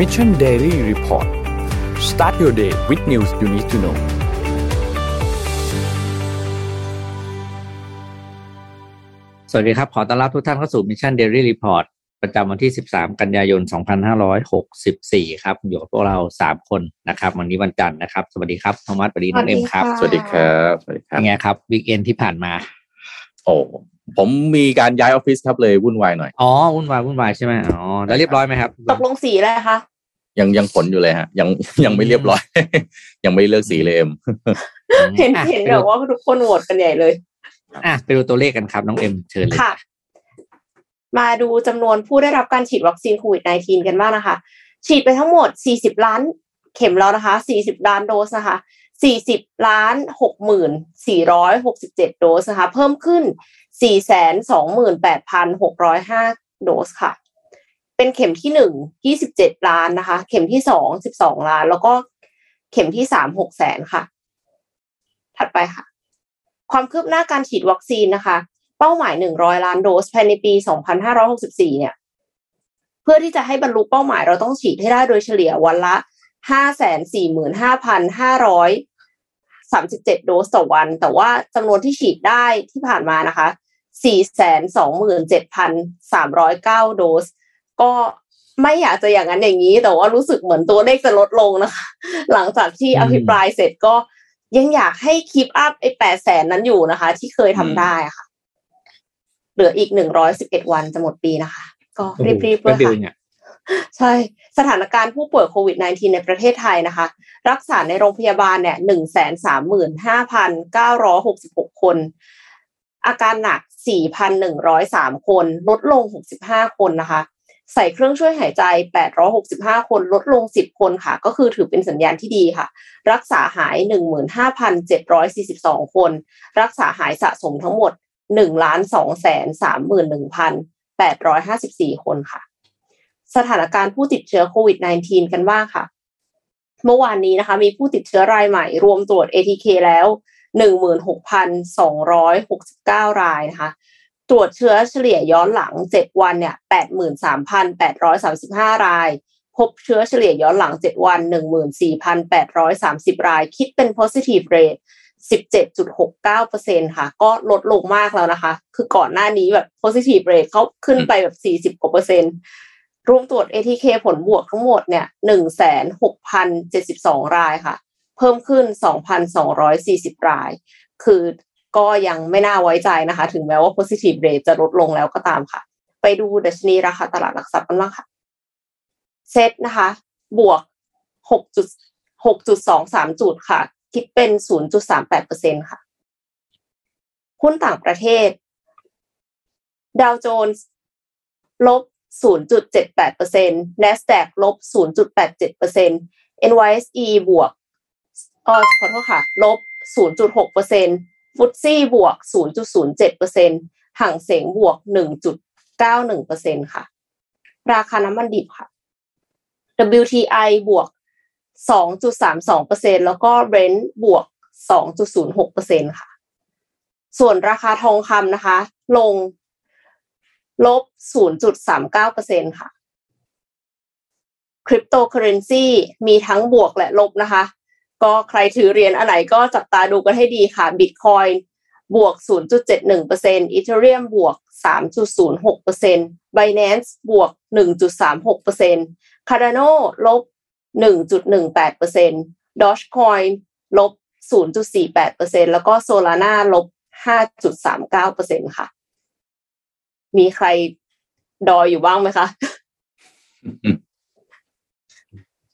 Mission Daily Report start your day with news you need to know สวัสดีครับ ขอต้อนรับทุกท่านเข้าสู่ Mission Daily Report ประจำวันที่ 13 กันยายน 2564 ครับอยู่กับพวกเรา 3 คนนะครับวันนี้วันจันทร์นะครับ สวัสดีครับธรรมัสสวัสดีน้องเอ็มครับ สวัสดีครับสวัสดีครัเป็บนไงครับวีคเอนที่ผ่านมา โอ้ผมมีการย้ายออฟฟิศครับเลยวุ่นวายหน่อย อ๋อ วุ่นวาย วุ่นวายใช่ไหมอ๋อ แล้วเรียบร้อยไหมครับ ตกลงสีอะไรคะ ยังยังผลอยู่เลยฮะ ยังยังไม่เรียบร้อย ยังไม่เลือกสีเลยเอ็มเห็นอะเห็นแบบว่าทุกคนโหวตกันใหญ่เลย อะไปดูตัวเลขกันครับน้องเอ็มเชิญเลยค่ะ มาดูจำนวนผู้ได้รับการฉีดวัคซีนโควิด -19 กันบ้างนะคะ ฉีดไปทั้งหมด 40 ล้านเข็มแล้วนะคะ 40 ล้านโดสนะคะ 40ล้าน60,467 โดสนะคะ เพิ่มขึ้น 428,605 โดสค่ะ เป็นเข็มที่หนึ่ง27ล้านนะคะ เข็มที่สอง12ล้าน แล้วก็เข็มที่สาม6แสนค่ะ ถัดไปค่ะ ความคืบหน้าการฉีดวัคซีนนะคะ เป้าหมาย100ล้านโดสภายในปี2564เนี่ย เพื่อที่จะให้บรรลุเป้าหมายเราต้องฉีดให้ได้โดยเฉลี่ยวันละ545,537โดสต่อวัน แต่ว่าจำนวนที่ฉีดได้ที่ผ่านมานะคะ427,309โดส ก็ไม่อยากจะอย่างนั้นอย่างนี้ แต่ว่ารู้สึกเหมือนตัวเลขจะลดลงนะคะ หลังจากที่อภิปรายเสร็จก็ยังอยากให้คีปอัพไอ้แปดแสนนั้นอยู่นะคะ ที่เคยทำได้อะค่ะ เหลืออีกหนึ่งร้อยสิบเอ็ดวันจะหมดปีนะคะ ก็รีบๆแป๊ด้วบยเดียวค่ะเนี่ยใช่สถานการณ์ผู้ป่วยโควิด -19 ในประเทศไทยนะคะ รักษาในโรงพยาบาลเนี่ยหนึ่งแสนสามหมื่นห้าพันเก้าร้อหกสิบหกคน อาการหนักสี่พันหนึ่งร้อยสามคน ลดลงหกสิบห้าคนนะคะ ใส่เครื่องช่วยหายใจแปดร้อหกสิบห้าคนลดลงสิบคนค่ะ ก็คือถือเป็นสัญญาณที่ดีค่ะ รักษาหายหนึ่งหมื่นห้าพันเจ็ดร้อยสี่สิบสองคน รักษาหายสะสมทั้งหมดหนึ่งล้านสองแสนสามหมื่นหนึ่งพันแปดร้อยห้าสิบสี่คนค่ะ สถานการณ์ผู้ติดเชื้อโควิด -19 กันบ้างค่ะ เมื่อวานนี้นะคะ มีผู้ติดเชื้อรายใหม่ รวมตรวจ ATK แล้ว 16,269 รายนะคะ ตรวจเชื้อเฉลี่ยย้อนหลัง7วันเนี่ย83,835ราย พบเชื้อเฉลี่ยย้อนหลัง7วัน14,830ราย คิดเป็น positive rate 17.69%ค่ะ ก็ลดลงมากแล้วนะคะ คือก่อนหน้านี้แบบ positive rate เขาขึ้นไปแบบ 40 กว่าเปอร์เซ็นต์รวมตรวจ ATK ผลบวกทั้งหมดเนี่ย 1,6,072 รายค่ะ เพิ่มขึ้น 2,240 ราย คือ ก็ยังไม่น่าไว้ใจนะคะ ถึงแม้ว่า positive rate จะลดลงแล้วก็ตามค่ะ ไปดูดัชนีราคาตลาดหลักทรัพย์กันบ้างค่ะเซตนะคะ บวก6.6.23จุดค่ะ คิดเป็น0.38%ค่ะหุ้นต่างประเทศ ดาวโจนส์ลบ 0.78% NASDAQ ลบ 0.87% NYSE บวกออขอโทษค่ะ ลบ 0.6% ฟุตซี่บวก 0.07%ห่างเสงบวก 1.91%ค่ะ ราคาน้ำมันดิบค่ะ WTI บวก 2.32%แล้วก็ Brent บวก 2.06%ค่ะ ส่วนราคาทองคำนะคะ ลงลบ 0.39%ค่ะคริปโตเคอเรนซีมีทั้งบวกและลบนะคะ ก็ใครถือเหรียญอันไหนก็จับตาดูกันให้ดีค่ะ Bitcoin บวก 0.71% Ethereum บวก 3.06% Binance บวก 1.36% Cardano ลบ 1.18% Dogecoin ลบ 0.48%แล้วก็ Solana ลบ 5.39%ค่ะ มีใครดอยอยู่บ้างไหมคะ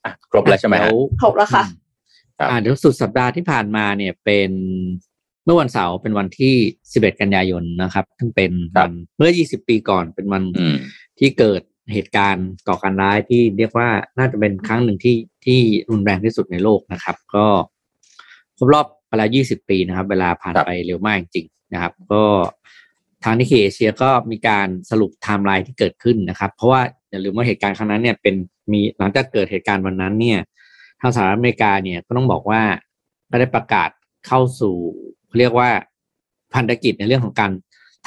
อะครบแล้วใช่ไหมฮะเดี๋ยวครบแล้วค่ะครับ อ่าเดี๋ยวสุดสัปดาห์ที่ผ่านมาเนี่ยเป็นเมื่อวันเสาร์เป็นวันที่ 11 กันยายนนะครับ ซึ่งเป็นครับวันเมื่อ 20 ปีก่อนเป็นวันอืมที่เกิดเหตุการณ์ก่อการร้ายที่เรียกว่าน่าจะเป็นครั้งหนึ่งที่ที่รุนแรงที่สุดในโลกนะครับ ก็ครบรอบไปแล้ว 20 ปีนะครับ เวลาผ่านครับไปเร็วมากจริงๆนะครับ ก็ทาง Nikkei Asia ก็มีการสรุปไทม์ไลน์ที่เกิดขึ้นนะครับ เพราะว่าอย่าลืมว่าเหตุการณ์ครั้งนั้นเนี่ยเป็นมีหลังจากเกิดเหตุการณ์วันนั้นเนี่ย ทางสหรัฐอเมริกาเนี่ยก็ต้องบอกว่าก็ได้ประกาศเข้าสู่เรียกว่าพันธกิจในเรื่องของการ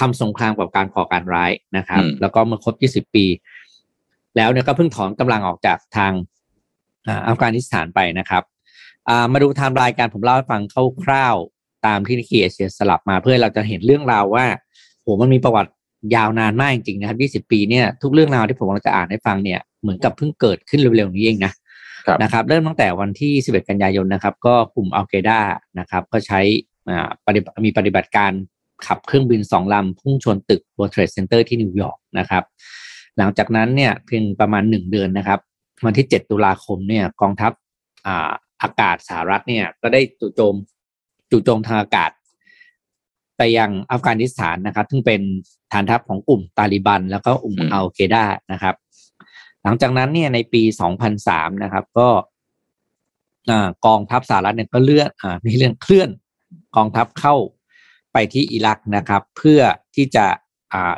ทำสงครามกับการก่อการร้ายนะครับอืมแล้วก็เมื่อครบ 20 ปี แล้วเนี่ยก็เพิ่งถอนกำลังออกจากทางอัฟกานิสถานไปนะครับมาดูไทม์ไลน์กันผมเล่าให้ฟังคร่าวๆตามที่ Nikkei Asia สรุปมาเพื่อเราจะเห็นเรื่องราวว่าโหมันมีประวัติยาวนานมากจริงๆนะครับ 20 ปีเนี่ยทุกเรื่องราวที่ผมกำลังจะอ่านให้ฟังเนี่ยเหมือนกับเพิ่งเกิดขึ้นเร็วๆนี้เองนะ นะครับเริ่มตั้งแต่วันที่ 11 กันยายนนะครับ ก็กลุ่มอัลกออิดะห์นะครับก็ใช้มีปฏิบัติการขับเครื่องบินสองลำพุ่งชนตึก World Trade Center ที่นิวยอร์กนะครับ หลังจากนั้นเนี่ยเพียงประมาณหนึ่งเดือนนะครับ วันที่ 7 ตุลาคมเนี่ยกองทัพอ่าอากาศสหรัฐเนี่ยก็ได้จู่โจมจู่โจมทางอากาศ ไปยังอัฟกานิสถานนะครับ ซึ่งเป็นฐานทัพของกลุ่มตาลิบัน แล้วก็อุมอัลเกดานะครับ หลังจากนั้นเนี่ยในปี 2003 นะครับ ก็กองทัพสหรัฐเนี่ยก็เลื่อนอมีเรื่องเคลื่อนกองทัพเข้าไปที่อิรักนะครับ เพื่อที่จะ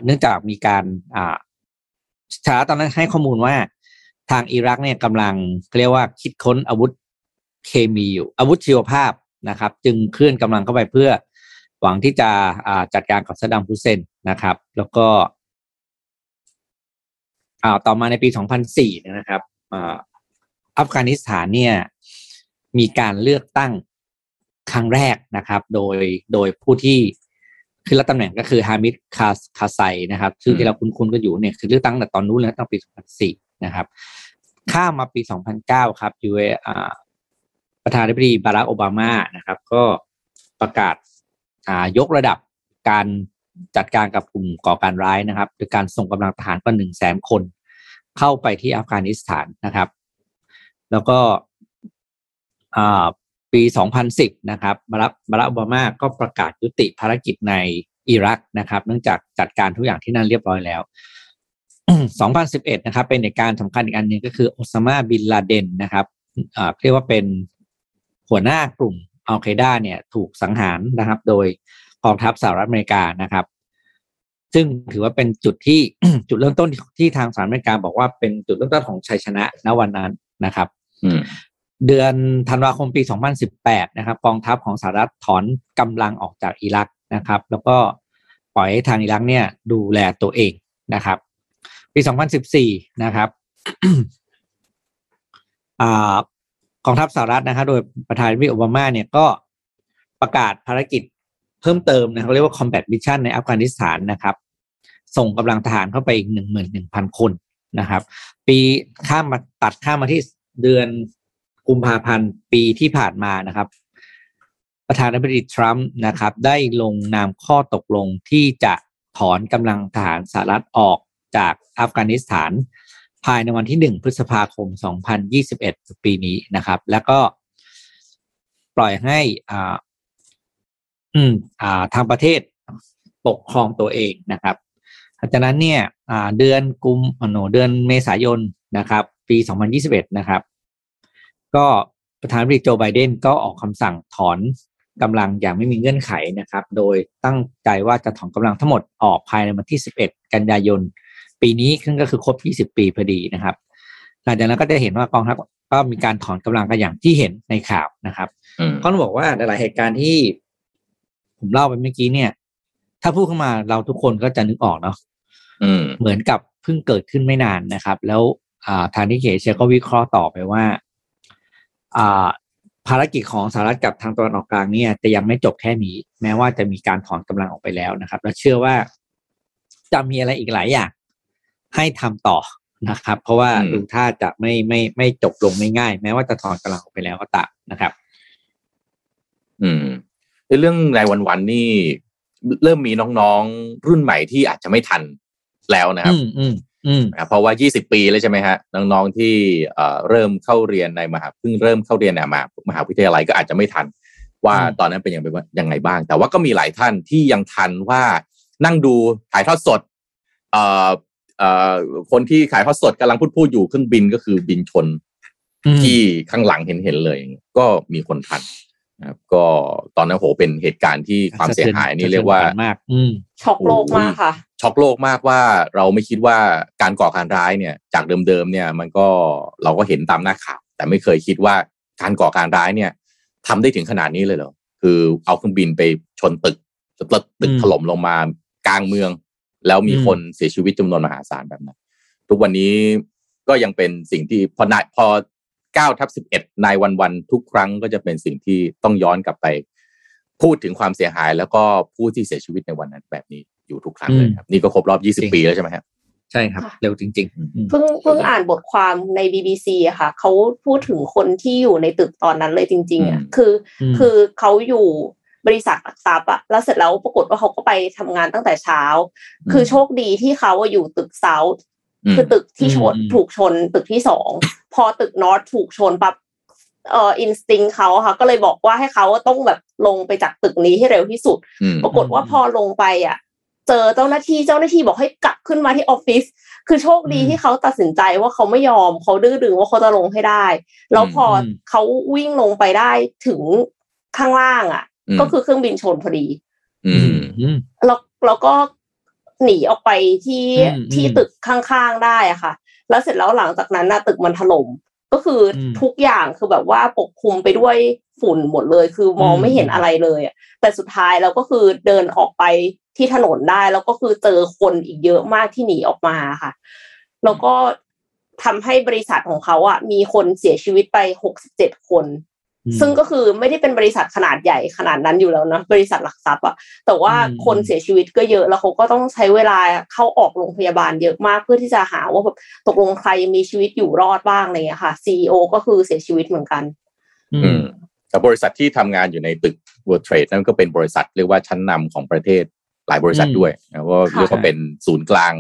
เนื่องจากมีการอ่าสหรัฐตอนนั้นให้ข้อมูลว่าทางอิรักเนี่ยกำลังเรียกว่าคิดค้นอาวุธเคมีอยู่ อาวุธชีวภาพนะครับ จึงเคลื่อนกำลังเข้าไปเพื่อหวังที่จะจัดการกับซัดดัมฮุเซนนะครับ แล้วก็ อ่าต่อมาในปี 2004 นะครับอัฟกานิสถานเนี่ยมีการเลือกตั้งครั้งแรกนะครับ โดยโดยผู้ที่ขึ้นรับตำแหน่งก็คือฮามิดคาคาไซนะครับชื่อที่เราคุ้นๆกันอยู่เนี่ยคือเลือกตั้งแต่ตอนนู้นแล้วตั้งปี 2004 นะครับ ข้ามมาปี 2009 ครับยูเอประธานาธิบดีบารักโอบามานะครับ ก็ประกาศยกระดับการ จัดการกับกลุ่มก่อการร้ายนะครับโดยการส่งกำลังทหารกว่าหนึ่งแสนคน เข้าไปที่อัฟกานิสถานนะครับ แล้วก็ปี 2010 นะครับบารักบารักโอบามาก็ประกาศยุติภารกิจในอิรักนะครับ เนื่องจากจัดการทุกอย่างที่นั่นเรียบร้อยแล้ว 2011 นะครับ เป็นเหตุการณ์สำคัญอีกอันหนึ่งก็คือโอซามาบินลาเดนนะครับเรียกว่าเป็นหัวหน้ากลุ่มอัลไคด้าเนี่ยถูกสังหารนะครับ โดย กองทัพสหรัฐอเมริกานะครับ ซึ่งถือว่าเป็นจุดที่จุดเริ่มต้นที่ทางสหรัฐอเมริกาบอกว่าเป็นจุดเริ่มต้นของชัยชนะณวันนั้นนะครับเดือนธันวาคมปี 2018 นะครับ กองทัพของสหรัฐถอนกำลังออกจากอิรักนะครับ แล้วก็ปล่อยให้ทางอิรักเนี่ยดูแลตัวเองนะครับ ปี 2014 นะครับกองทัพสหรัฐนะครับโดยประธานาธิบดีโอบามาเนี่ยก็ประกาศภารกิจ เพิ่มเติมนะเขาเรียกว่า combat mission ในอัฟกานิสถานนะครับ ส่งกำลังทหารเข้าไปอีกหนึ่งหมื่นหนึ่งพันคนนะครับ ปีข้ามมาตัดข้ามมาที่เดือนกุมภาพันธ์ปีที่ผ่านมานะครับ ประธานาธิบดีทรัมป์นะครับ ได้ลงนามข้อตกลงที่จะถอนกำลังทหารสหรัฐออกจากอัฟกานิสถาน ภายในวันที่หนึ่งพฤษภาคม 2021 ปีนี้นะครับ แล้วก็ปล่อยให้ อ่าอืมอ่าทางประเทศปกครองตัวเองนะครับจากนั้นเนี่ยอ่าเดือนกุมโนเดือนเมษายนนะครับ ปี 2021 นะครับ ก็ประธานาธิบดีโจไบเดนก็ออกคำสั่งถอนกำลังอย่างไม่มีเงื่อนไขนะครับ โดยตั้งใจว่าจะถอนกำลังทั้งหมดออกภายในวันที่ 11 กันยายน ปีนี้ซึ่งก็คือครบ 20 ปีพอดีนะครับ หลังจากนั้นก็จะเห็นว่ากองทัพก็มีการถอนกำลังกันอย่างที่เห็นในข่าวนะครับเขาบอกว่าหลายเหตุการณ์ที่ ผมเล่าไปเมื่อกี้เนี่ย ถ้าพูดเข้ามาเราทุกคนก็จะนึกออกเนาะเหมือนกับเพิ่งเกิดขึ้นไม่นานนะครับ แล้วทางที่เขเชียก็วิเคราะห์ต่อไปว่าภารกิจของสหรัฐกับทางตะวันออกกลางเนี่ยจะยังไม่จบแค่นี้ แม้ว่าจะมีการถอนกำลังออกไปแล้วนะครับ และเชื่อว่าจะมีอะไรอีกหลายอย่างให้ทำต่อนะครับ เพราะว่าดูท่าจะไม่ไม่ไม่จบลงไม่ง่าย แม้ว่าจะถอนกำลังออกไปแล้วก็ตามนะครับ อืมใน เรื่องรายวันๆนี่เริ่มมีน้องๆ รุ่นใหม่ที่อาจจะไม่ทันแล้วนะครับอืมอืมเพราะว่า 20 ปีแล้วใช่ไหมฮะน้องๆที่เอ่อเริ่มเข้าเรียนในมหาเพิ่งเริ่มเข้าเรียนในมหามหาวิทยาลัยก็อาจจะไม่ทัน ว่าตอนนั้นเป็นยังไงยังไงบ้าง แต่ว่าก็มีหลายท่านที่ยังทันว่านั่งดูถ่ายทอดสดเอ่อคนที่ขายทอดสดกำลังพูดพูดอยู่เครื่องบินก็คือบินชนที่ข้างหลังเห็นเห็นเลยก็มีคนทันนะ ครับก็ตอนนั้นโหเป็นเหตุการณ์ที่ความเสียหายนี่เรียกว่ามากช็อกโลกมากค่ะช็อกโลกมากว่าเราไม่คิดว่าการก่อการร้ายเนี่ย จากเดิมๆเนี่ย มันก็เราก็เห็นตามหน้าข่าวแต่ไม่เคยคิดว่าการก่อการร้ายเนี่ยทำได้ถึงขนาดนี้เลยเหรอคือเอาเครื่องบินไปชนตึกตึกถล่มลงมากลางเมือง แล้วมีคนเสียชีวิตจำนวนมหาศาลแบบนั้น ทุกวันนี้ก็ยังเป็นสิ่งที่พอนายพอ เก้าทับสิบเอ็ดนายวันวันๆทุกครั้งก็จะเป็นสิ่งที่ต้องย้อนกลับไป พูดถึงความเสียหาย แล้วก็ผู้ที่เสียชีวิตในวันนั้นแบบนี้อยู่ทุกครั้งเลยครับ นี่ก็ครบรอบยี่สิบปีแล้วใช่ไหมครับใช่ครับ เร็วจริงอืมๆอืมเพิ่งเพิ่งอ่านบทความใน BBC อะค่ะเขาพูดถึงคนที่อยู่ในตึกตอนนั้นเลยจริง ๆอะอืมคืออืมคือเขาอยู่บริษัทหลักทรัพย์อะแล้วเสร็จแล้วปรากฏว่าเขาก็ไปทำงานตั้งแต่เช้า คือโชคดีที่เขาอะอยู่ตึกเซาท์ม คือตึกที่ชนอืมถูกชนตึกที่สองพอตึกนอตถูกชนปั๊บเอ่ออินสติ้งเขาอะค่ะ ก็เลยบอกว่าให้เขาต้องแบบลงไปจากตึกนี้ให้เร็วที่สุดอืมปรากฏว่าพอลงไปอะ เจอเจ้าหน้าที่เจ้าหน้าที่บอกให้กลับขึ้นมาที่ออฟฟิศคือโชคดีอืมที่เขาตัดสินใจว่าเขาไม่ยอมเขาดื้อดึงว่าเขาจะลงให้ได้ แล้วพออมเขาวิ่งลงไปได้ถึงข้างล่างอะอืมก็คือเครื่องบินชนพอดีอืมอืมแล้วแล้วก็ หนีออกไปที่อืมที่อืมตึกข้างๆได้อะค่ะ แล้วเสร็จแล้วหลังจากนั้นน่ะตึกมันถล่มก็คืออมทุกอย่างคือแบบว่าปกคลุมไปด้วยฝุ่นหมดเลย คือมองอืมไม่เห็นอะไรเลยอะแต่สุดท้ายเราก็คือเดินออกไปที่ถนนได้ แล้วก็คือเจอคนอีกเยอะมากที่หนีออกมาค่ะ แล้วก็ทำให้บริษัทของเขาอะมีคนเสียชีวิตไปหกสิบเจ็ดคน ซึ่งก็คือไม่ได้เป็นบริษัทขนาดใหญ่ขนาดนั้นอยู่แล้วนะบริษัทหลักทรัพย์อะแต่ว่าอืมคนเสียชีวิตก็เยอะแล้วเขาก็ต้องใช้เวลาเข้าออกโรงพยาบาลเยอะมากเพื่อที่จะหาว่าแบบตกลงใครยังมีชีวิตอยู่รอดบ้างอะไรอย่างเงี้ยค่ะซีอก็คือเสียชีวิตเหมือนกัน อือืมมแต่บริษัทที่ทำงานอยู่ในตึก World Trade นั่นก็เป็นบริษัทเรียกว่าชั้นนำของประเทศหลายบริษัทอืมด้วยนะว่าค่ะเรียกว่าเป็นศูนย์กลาง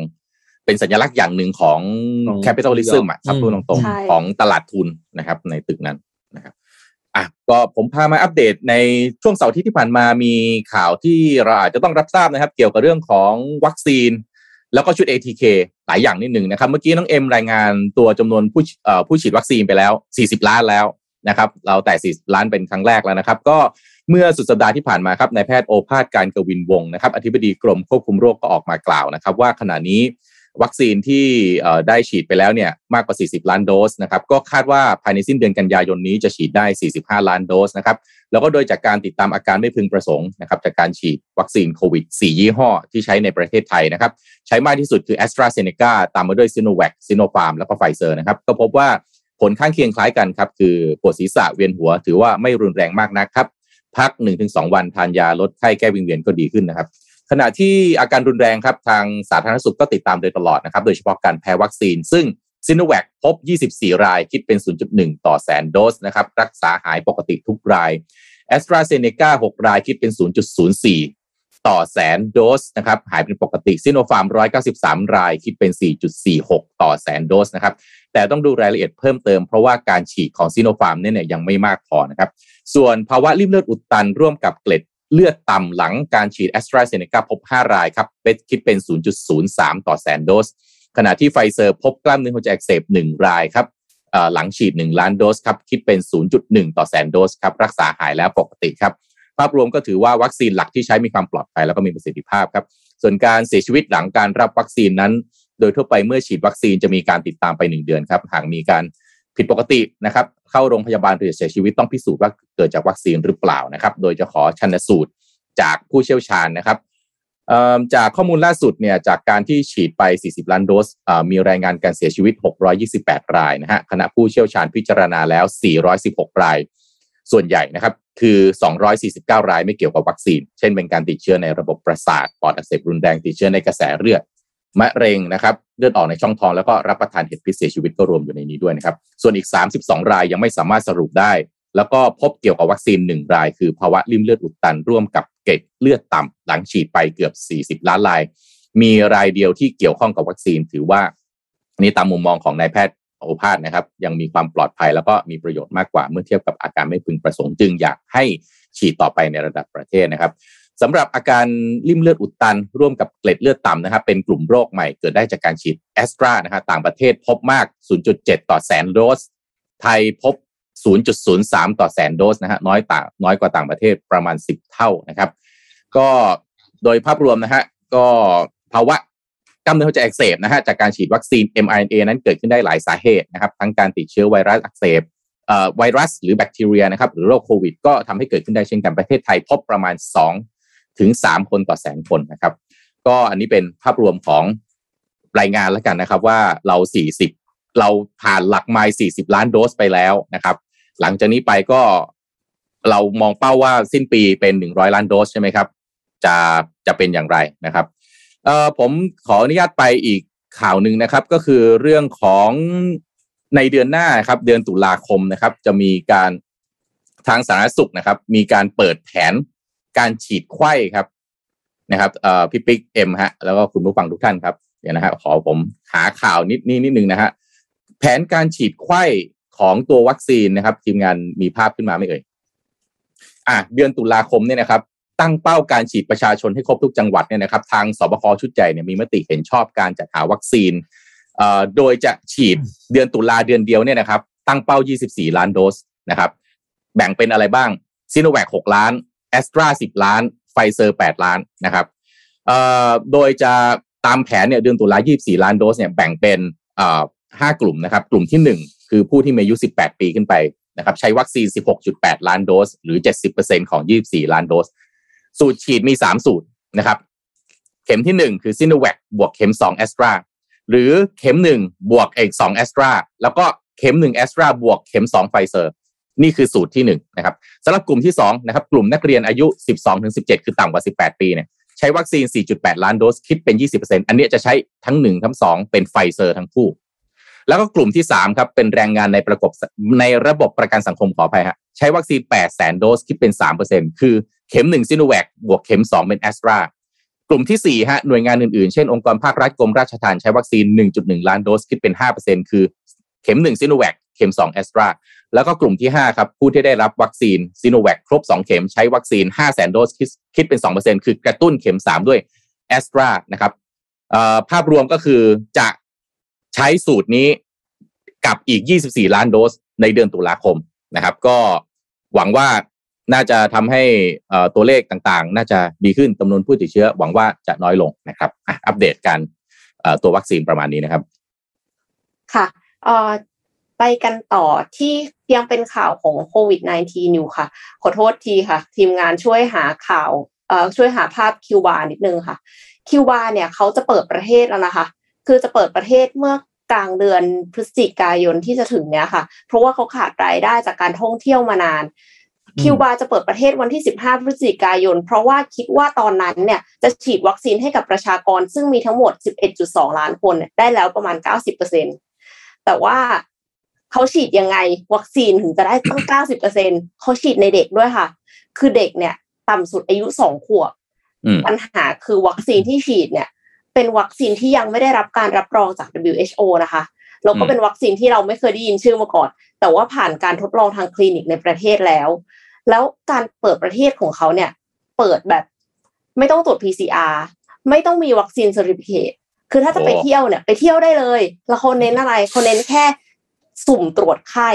เป็นสัญลักษณ์อย่างหนึ่งของของ capitalism อะครับอืมพูดตรงใช่ๆของตลาดทุนนะครับ ในตึกนั้นนะครับอะ ก็ผมพามาอัปเดตในช่วงเสาร์ที่ที่ผ่านมามีข่าวที่เราอาจจะต้องรับทราบนะครับ เกี่ยวกับเรื่องของวัคซีน แล้วก็ชุด ATK หลายอย่างนิดหนึ่งนะครับ เมื่อกี้น้องเอ็มรายงานตัวจำนวนผู้ผู้ฉีดวัคซีนไปแล้ว 40 ล้านแล้วนะครับ เราแต่ 40 ล้านเป็นครั้งแรกแล้วนะครับ ก็เมื่อสุดสัปดาห์ที่ผ่านมาครับนายแพทย์โอภาสการกวินวงศ์นะครับอธิบดีกรมควบคุมโรคก็ออกมากล่าวนะครับ ว่าขณะนี้ วัคซีนที่ได้ฉีดไปแล้วเนี่ยมากกว่า 40 ล้านโดสนะครับก็คาดว่าภายในสิ้นเดือนกันยายนนี้จะฉีดได้ 45 ล้านโดสนะครับแล้วก็โดยจากการติดตามอาการไม่พึงประสงค์นะครับจากการฉีดวัคซีนโควิด 4 ยี่ห้อที่ใช้ในประเทศไทยนะครับใช้มากที่สุดคือ AstraZeneca ตามมาด้วย s i n o v a c s i n o p h a r m แล้วก็ไฟเซอร์นะครับก็พบว่าผลข้างเคียงคล้ายกันครับคือปวดศีรษะเวียนหัว ถือว่าไม่รุนแรงมากนักครับพัก 1-2 วันทานยาลดไข้แก้วิงเวียนก็ดีขึ้นนะครับ ขณะที่อาการรุนแรงครับทางสาธารณสุขก็ติดตามโดยตลอดนะครับโดยเฉพาะการแพ้วัคซีน ซึ่งซิโนแวคพบ 24 รายคิดเป็น 0.1 ต่อแสนโดสนะครับรักษาหายปกติทุกรายแอสตราเซเนกา6รายคิดเป็น 0.04 ต่อแสนโดสนะครับหายเป็นปกติซิโนฟาร์ม 193 รายคิดเป็น 4.46 ต่อแสนโดสนะครับแต่ต้องดูรายละเอียดเพิ่มเติมเพราะว่าการฉีดของซิโนฟาร์มเนี่ยยังไม่มากพอนะครับส่วนภาวะลิ่มเลือดอุดตันร่วมกับเกล็ด เลือดต่ำหลังการฉีดแอสตราเซเนกาพบ 5 รายครับเป็นคิดเป็น 0.03 ต่อแสนโดส ขณะที่ไฟเซอร์พบกล้ามเนื้อหัวใจอักเสบ 1 รายครับหลังฉีด 1 ล้านโดสครับคิดเป็น 0.1 ต่อแสนโดสครับรักษาหายแล้วปกติครับภาพรวมก็ถือว่าวัคซีนหลักที่ใช้มีความปลอดภัยแล้วก็มีประสิทธิภาพครับส่วนการเสียชีวิตหลังการรับวัคซีนนั้น โดยทั่วไปเมื่อฉีดวัคซีนจะมีการติดตามไป 1 เดือนครับหากมีการ ผิดปกตินะครับ เข้าโรงพยาบาลหรือเสียชีวิตต้องพิสูจน์ว่าเกิดจากวัคซีนหรือเปล่านะครับ โดยจะขอชันสูตรจากผู้เชี่ยวชาญนะครับจากข้อมูลล่าสุดเนี่ยจากการที่ฉีดไป 40 ล้านโดสมีรายงานการเสียชีวิต 628 รายนะฮะคณะผู้เชี่ยวชาญพิจารณาแล้ว 416 ราย ส่วนใหญ่นะครับ คือ 249 รายไม่เกี่ยวกับวัคซีน เช่นเป็นการติดเชื้อในระบบประสาทปอดอักเสบรุนแรงติดเชื้อในกระแสเลือด มะเร็งนะครับเลือดออกในช่องท้องแล้วก็รับประทานเห็ดพิษเสียชีวิตก็รวมอยู่ในนี้ด้วยนะครับ ส่วนอีก 32 รายยังไม่สามารถสรุปได้ แล้วก็พบเกี่ยวกับวัคซีน 1 ราย คือภาวะริ่มเลือดอุดตันร่วมกับเกล็ดเลือดต่ำหลังฉีดไปเกือบ 40 ล้านราย มีรายเดียวที่เกี่ยวข้องกับวัคซีนถือว่านนี้ตามมุมมองของนายแพทย์โอภาสนะครับ ยังมีความปลอดภัยแล้วก็มีประโยชน์มากกว่าเมื่อเทียบกับอาการไม่พึงประสงค์จึงอยากให้ฉีดต่อไปในระดับประเทศนะครับ สำหรับอาการริ่มเลือดอุดตัน ร่วมกับเกล็ดเลือดต่ำนะครับเป็นกลุ่มโรคใหม่เกิดได้จากการฉีดแอสตรานะฮะต่างประเทศพบมาก 0.7 ต่อแสนโดส ไทยพบ 0.03 ต่อแสนโดสนะฮะน้อยต่างน้อยกว่าต่างประเทศประมาณ 10 เท่านะครับ ก็โดยภาพรวมนะฮะก็ภาวะกล้ามเนื้อหัวใจอักเสบนะฮะจากการฉีดวัคซีน mRNA นั้นเกิดขึ้นได้หลายสาเหตุนะครับ ทั้งการติดเชื้อไวรัสอักเสบเอ่อไวรัสหรือแบคทีเรียนะครับหรือโรคโควิด ก็ทำให้เกิดขึ้นได้เช่นกันประเทศไทยพบประมาณ 2 ถึง 3 คนต่อแสนคนนะครับ ก็อันนี้เป็นภาพรวมของรายงานแล้วกันนะครับว่าเรา 40 เราผ่านหลักไมล์40 ล้านโดสไปแล้วนะครับ หลังจากนี้ไปก็เรามองเป้าว่าสิ้นปีเป็น 100 ล้านโดสใช่ไหมครับ จะจะเป็นอย่างไรนะครับเอ่อผมขออนุญาตไปอีกข่าวหนึ่งนะครับ ก็คือเรื่องของในเดือนหน้าครับ เดือนตุลาคมนะครับ จะมีการทางสาธารณสุขนะครับ มีการเปิดแผน การฉีดไข้ครับนะครับเอ่อพี่ปิ๊กเอ็มฮะ แล้วก็คุณผู้ฟังทุกท่านครับเดี๋ยวนะฮะขอผมหาข่าวนิดนี้นิดนึงนะฮะแผนการฉีดไข้ของตัววัคซีนนะครับ ทีมงานมีภาพขึ้นมาไหมเอ่ยอะเดือนตุลาคมเนี่ยนะครับ ตั้งเป้าการฉีดประชาชนให้ครบทุกจังหวัดเนี่ยนะครับ ทางศบคชุดใหญ่เนี่ยมีมติเห็นชอบการจัดหาวัคซีนเอ่อโดยจะฉีดเดือนตุลาเดือนเดียวเนี่ยนะครับ ตั้งเป้า 24 ล้านโดสนะครับ แบ่งเป็นอะไรบ้างซิโนแวค6ล้าน แอสตรา10ล้านไฟเซอร์8ล้านนะครับโดยจะตามแผนเนี่ยเดือนตุลา24ล้านโดสเนี่ยแบ่งเป็นเอ่อ5กลุ่มนะครับ กลุ่มที่1คือผู้ที่มีอายุ18ปีขึ้นไปนะครับ ใช้วัคซีน16.8ล้านโดส หรือ70%ของ24ล้านโดส สูตรฉีดมี3สูตรนะครับ เข็มที่1คือซิโนแวคบวกเข็ม2แอสตราหรือเข็ม1บวกเข็ม2แอสตราแล้วก็เข็ม1แอสตราบวกเข็ม2ไฟเซอร์ นี่คือสูตรที่1นะครับสำหรับกลุ่มที่2นะครับกลุ่มนักเรียนอายุ 12-17 คือต่ำกว่า 18 ปีเนี่ยใช้วัคซีน 4.8 ล้านโดสคิดเป็น 20%อันนี้จะใช้ทั้ง 1 ทั้ง 2 เป็นไฟเซอร์ทั้งคู่ แล้วก็กลุ่มที่3ครับเป็นแรงงานในประกบในระบบประกันสังคมขออภัยฮะใช้วัคซีน 8 แสนโดสคิดเป็น 3%คือเข็ม1ซิโนแวคบวกเข็ม 2 เป็นแอสตรากลุ่มที่4ฮะหน่วยงานอื่นๆ เช่นองค์กรภาครัฐกรมราชทัณฑ์ใช้วัคซีน 1.1 ล้านโดสคิดเป็น 5%คือเข็ม 1 ซิโนแวคเข็ม 2 แอสตรา แล้วก็กลุ่มที่ 5 ครับ ผู้ที่ได้รับวัคซีนซีโนแวคครบ 2 เข็มใช้วัคซีน 5 0 0 0 0 0 โดสคิดเป็น 2%คือกระตุ้นเข็ม 3 ด้วยแอสตรานะครับภาพรวมก็คือจะใช้สูตรนี้กับอีก 24 ล้านโดสในเดือนตุลาคมนะครับ ก็หวังว่าน่าจะทำให้ตัวเลขต่างๆ น่าจะดีขึ้นจำนวนผู้ติดเชื้อ หวังว่าจะน้อยลงนะครับอัปเดตกันตัววัคซีนประมาณนี้นะครับ ค่ะไปกันต่อที่ ยังเป็นข่าวของโควิด -19 อยู่ค่ะ ขอโทษทีค่ะ ทีมงานช่วยหาข่าวเอ่อช่วยหาภาพคิวบานิดนึงค่ะ คิวบาเนี่ยเขาจะเปิดประเทศแล้วนะคะ คือจะเปิดประเทศเมื่อกลางเดือนพฤศจิกายนที่จะถึงเนี้ยค่ะ เพราะว่าเขาขาดรายได้จากการท่องเที่ยวมานานคิวบาจะเปิดประเทศวันที่ 15 พฤศจิกายน เพราะว่าคิดว่าตอนนั้นเนี่ยจะฉีดวัคซีนให้กับประชากรซึ่งมีทั้งหมด 11.2 ล้านคนได้แล้วประมาณ 90%แต่ว่า เขาฉีดยังไง วัคซีนถึงจะได้ตั้ง90%เขาฉีดในเด็กด้วยค่ะ คือเด็กเนี่ย ต่ำสุดอายุสองขวบปัญหาคือวัคซีนที่ฉีดเนี่ย เป็นวัคซีนที่ยังไม่ได้รับการรับรองจาก WHO นะคะแล้วก็เป็นวัคซีนที่เราไม่เคยได้ยินชื่อมาก่อน แต่ว่าผ่านการทดลองทางคลินิกในประเทศแล้ว แล้วการเปิดประเทศของเขาเนี่ย เปิดแบบ ไม่ต้องตรวจ PCR ไม่ต้องมี vaccine certificate คือถ้าจะไปเที่ยวเนี่ย ไปเที่ยวได้เลย แล้วเขาเน้นอะไรเขาเน้นแค่ สุ่มตรวจไข้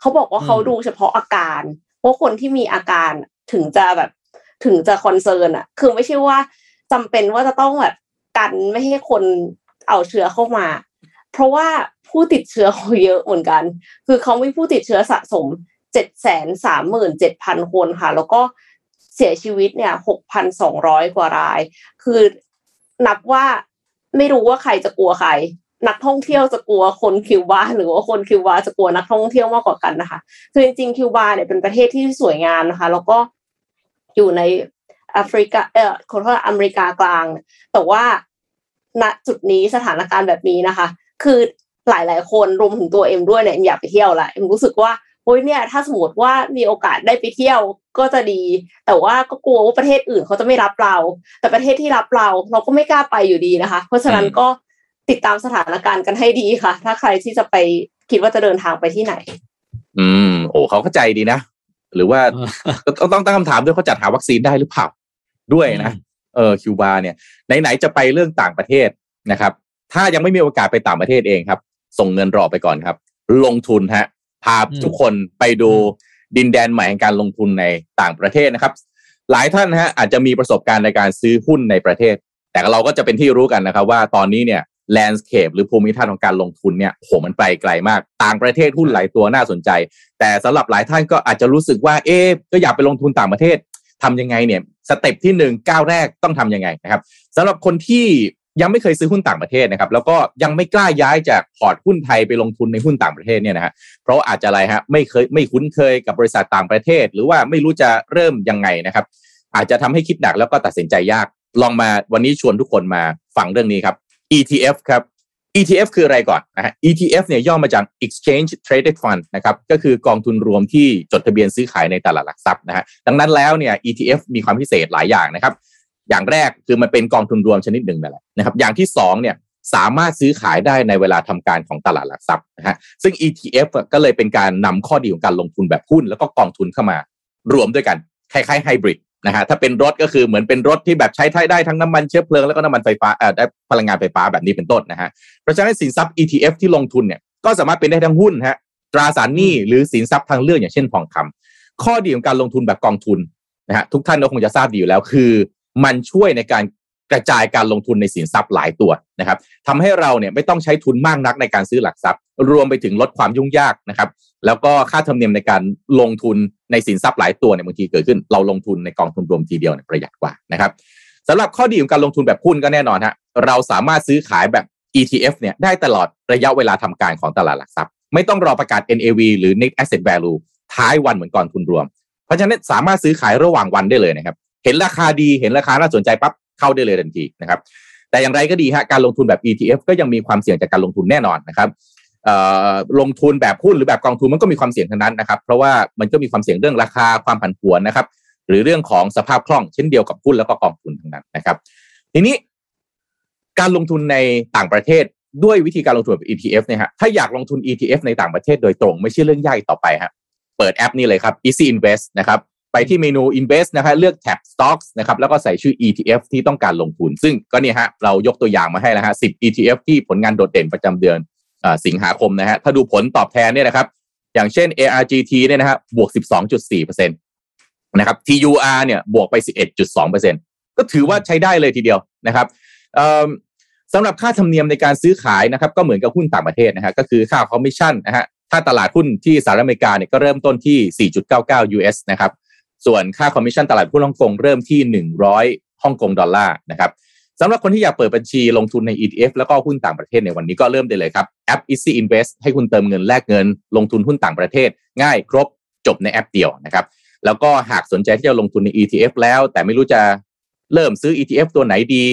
เขาบอกว่าเขาดูเฉพาะอาการว่าคนที่มีอาการถึงจะแบบถึงจะ concern อะคือไม่ใช่ว่าจำเป็นว่าจะต้องแบบกันไม่ให้คนเอาเชื้อเข้ามา เพราะว่าผู้ติดเชื้อเขาเยอะเหมือนกัน คือเขามีผู้ติดเชื้อสะสมเจ็ดแสนสามหมื่นเจ็ดพันคนค่ะ แล้วก็เสียชีวิตเนี่ยหกพันสองร้อยกว่าราย คือนับว่าไม่รู้ว่าใครจะกลัวใคร นักท่องเที่ยวจะกลัวคนคิวบาหรือว่าคนคิวบาจะกลัวนักท่องเที่ยวมากกว่ากันนะคะคือจริงๆคิวบาเนี่ยเป็นประเทศที่สวยงามนะคะ แล้วก็อยู่ในแอฟริกาเอ่อคนเขาอเมริกากลาง แต่ว่าณจุดนี้สถานการณ์แบบนี้นะคะ คือหลายๆ คนรวมถึงตัวเอ็มด้วยเนี่ยอยากไปเที่ยวแหละเอ็มรู้สึกว่าโอ้ยเนี่ย ถ้าสมมติว่ามีโอกาสได้ไปเที่ยวก็จะดี แต่ว่าก็กลัวว่าประเทศอื่นเขาจะไม่รับเรา แต่ประเทศที่รับเรา เราก็ไม่กล้าไปอยู่ดีนะคะ เพราะฉะนั้นก็ ติดตามสถานการณ์กันให้ดีค่ะ ถ้าใครที่จะไปคิดว่าจะเดินทางไปที่ไหน อืม โอ้เขาเข้าใจดีนะ หรือว่าต้องต้องตั้งคำถามด้วยเขาจัดหาวัคซีนได้หรือเปล่าด้วยนะเออคิวบาเนี่ยไหนๆจะไปเรื่องต่างประเทศนะครับ ถ้ายังไม่มีโอกาสไปต่างประเทศเองครับ ส่งเงินรอไปก่อนครับ ลงทุนฮะพาทุกคนไปดูดินแดนใหม่แห่งการลงทุนในต่างประเทศนะครับ หลายท่านฮะอาจจะมีประสบการณ์ในการซื้อหุ้นในประเทศ แต่เราก็จะเป็นที่รู้กันนะครับ ว่าตอนนี้เนี่ย แลนด์สเคปหรือภูมิทัศน์ของการลงทุนเนี่ยโหมันไปไกลมาก ต่างประเทศหุ้นหลายตัวน่าสนใจ แต่สำหรับหลายท่านก็อาจจะรู้สึกว่าเอ๊ก็อยากไปลงทุนต่างประเทศทำยังไงเนี่ย step ที่หนึ่งก้าวแรกต้องทำยังไงนะครับสำหรับคนที่ยังไม่เคยซื้อหุ้นต่างประเทศนะครับ แล้วก็ยังไม่กล้าย้ายจากพอร์ตหุ้นไทยไปลงทุนในหุ้นต่างประเทศเนี่ยนะฮะเพราะอาจจะอะไรฮะไม่เคยไม่คุ้นเคยกับบริษัทต่างประเทศ หรือว่าไม่รู้จะเริ่มยังไงนะครับ อาจจะทำให้คิดหนักแล้วก็ตัดสินใจยาก ลองมาวันนี้ชวนทุกคนมาฟังเรื่องนี้ครับ ETF ครับ ETF คืออะไรก่อนนะฮะ ETF เนี่ยย่อมาจาก Exchange Traded Fund นะครับก็คือกองทุนรวมที่จดทะเบียนซื้อขายในตลาดหลักทรัพย์นะฮะดังนั้นแล้วเนี่ย ETF มีความพิเศษหลายอย่างนะครับ อย่างแรกคือมันเป็นกองทุนรวมชนิดหนึ่งนั่นแหละนะครับ อย่างที่สองเนี่ยสามารถซื้อขายได้ในเวลาทำการของตลาดหลักทรัพย์นะฮะซึ่ง ETF ก็เลยเป็นการนำข้อดีของการลงทุนแบบหุ้น แล้วก็กองทุนเข้ามารวมด้วยกันคล้ายๆไฮบริด นะฮะถ้าเป็นรถก็คือเหมือนเป็นรถที่แบบใช้ได้ทั้งน้ำมันเชื้อเพลิงแล้วก็น้ำมันไฟฟ้าเอ่อได้พลังงานไฟฟ้าแบบนี้เป็นต้นนะฮะเพราะฉะนั้นสินทรัพย์ ETF ที่ลงทุนเนี่ยก็สามารถเป็นได้ทั้งหุ้นฮะตราสารหนี้หรือสินทรัพย์ทางเลือกอย่างเช่นทองคำข้อดีของการลงทุนแบบกองทุนนะฮะทุกท่านก็คงจะทราบดีอยู่แล้วคือ มันช่วยในการกระจายการลงทุนในสินทรัพย์หลายตัวนะครับทำให้เราเนี่ยไม่ต้องใช้ทุนมากนักในการซื้อหลักทรัพย์ รวมไปถึงลดความยุ่งยากนะครับ แล้วก็ค่าธรรมเนียมในการลงทุน ในสินทรัพย์หลายตัวเนี่ยบางทีเกิดขึ้น เราลงทุนในกองทุนรวมทีเดียวเนี่ยประหยัดกว่านะครับสำหรับข้อดีของการลงทุนแบบหุ้นก็แน่นอนฮะเราสามารถซื้อขายแบบ ETF เนี่ยได้ตลอดระยะเวลาทำการของตลาดหลักทรัพย์ ไม่ต้องรอประกาศ NAV หรือ Net Asset Value ท้ายวันเหมือนกองทุนรวม เพราะฉะนั้นสามารถซื้อขายระหว่างวันได้เลยนะครับ เห็นราคาดีเห็นราคาน่าสนใจปั๊บเข้าได้เลยทันทีนะครับแต่อย่างไรก็ดีฮะการลงทุนแบบ ETF ก็ยังมีความเสี่ยงจากการลงทุนแน่นอนนะครับ ลงทุนแบบหุ้นหรือแบบกองทุนมันก็มีความเสี่ยงทั้งนั้นนะครับ เพราะว่ามันก็มีความเสี่ยงเรื่องราคาความผันผวนนะครับ หรือเรื่องของสภาพคล่องเช่นเดียวกับหุ้นแล้วก็กองทุนทั้งนั้นนะครับ ทีนี้การลงทุนในต่างประเทศด้วยวิธีการลงทุนแบบ ETF เนี่ยฮะถ้าอยากลงทุน ETF ในต่างประเทศโดยตรง ไม่ใช่เรื่องยากต่อไปฮะเปิดแอปนี้เลยครับ Easy Invest นะครับไปที่เมนู Invest นะครับเลือกแท็บ Stocks นะครับแล้วก็ใส่ชื่อ ETF ที่ต้องการลงทุน ซึ่งก็เนี่ยฮะเรายกตัวอย่างมาให้แล้วฮะ10 ETF ที่ผลงานโดดเด่นประจำเดือน สิงหาคมนะฮะถ้าดูผลตอบแทนเนี่ยนะครับ อย่างเช่น ARGT เนี่ยนะฮะบวก 12.4%นะครับ TUR เนี่ยบวกไป 11.2%ก็ถือว่าใช้ได้เลยทีเดียวนะครับสำหรับค่าธรรมเนียมในการซื้อขายนะครับ ก็เหมือนกับหุ้นต่างประเทศนะฮะก็คือค่าคอมมิชชั่นนะฮะถ้าตลาดหุ้นที่สหรัฐอเมริกาเนี่ยก็เริ่มต้นที่ 4.99 US นะครับส่วนค่าคอมมิชชั่นตลาดหุ้นฮ่องกงเริ่มที่ 100ฮ่องกงดอลลาร์นะครับ สำหรับคนที่อยากเปิดบัญชีลงทุนใน ETF แล้วก็หุ้นต่างประเทศในวันนี้ก็เริ่มได้เลยครับแอป Easy Invest ให้คุณเติมเงินแลกเงิน ลงทุนหุ้นต่างประเทศ ง่ายครบจบในแอปเดียวนะครับแล้วก็หากสนใจที่จะลงทุนใน ETF แล้ว แต่ไม่รู้จะเริ่มซื้อ ETF ตัวไหนดี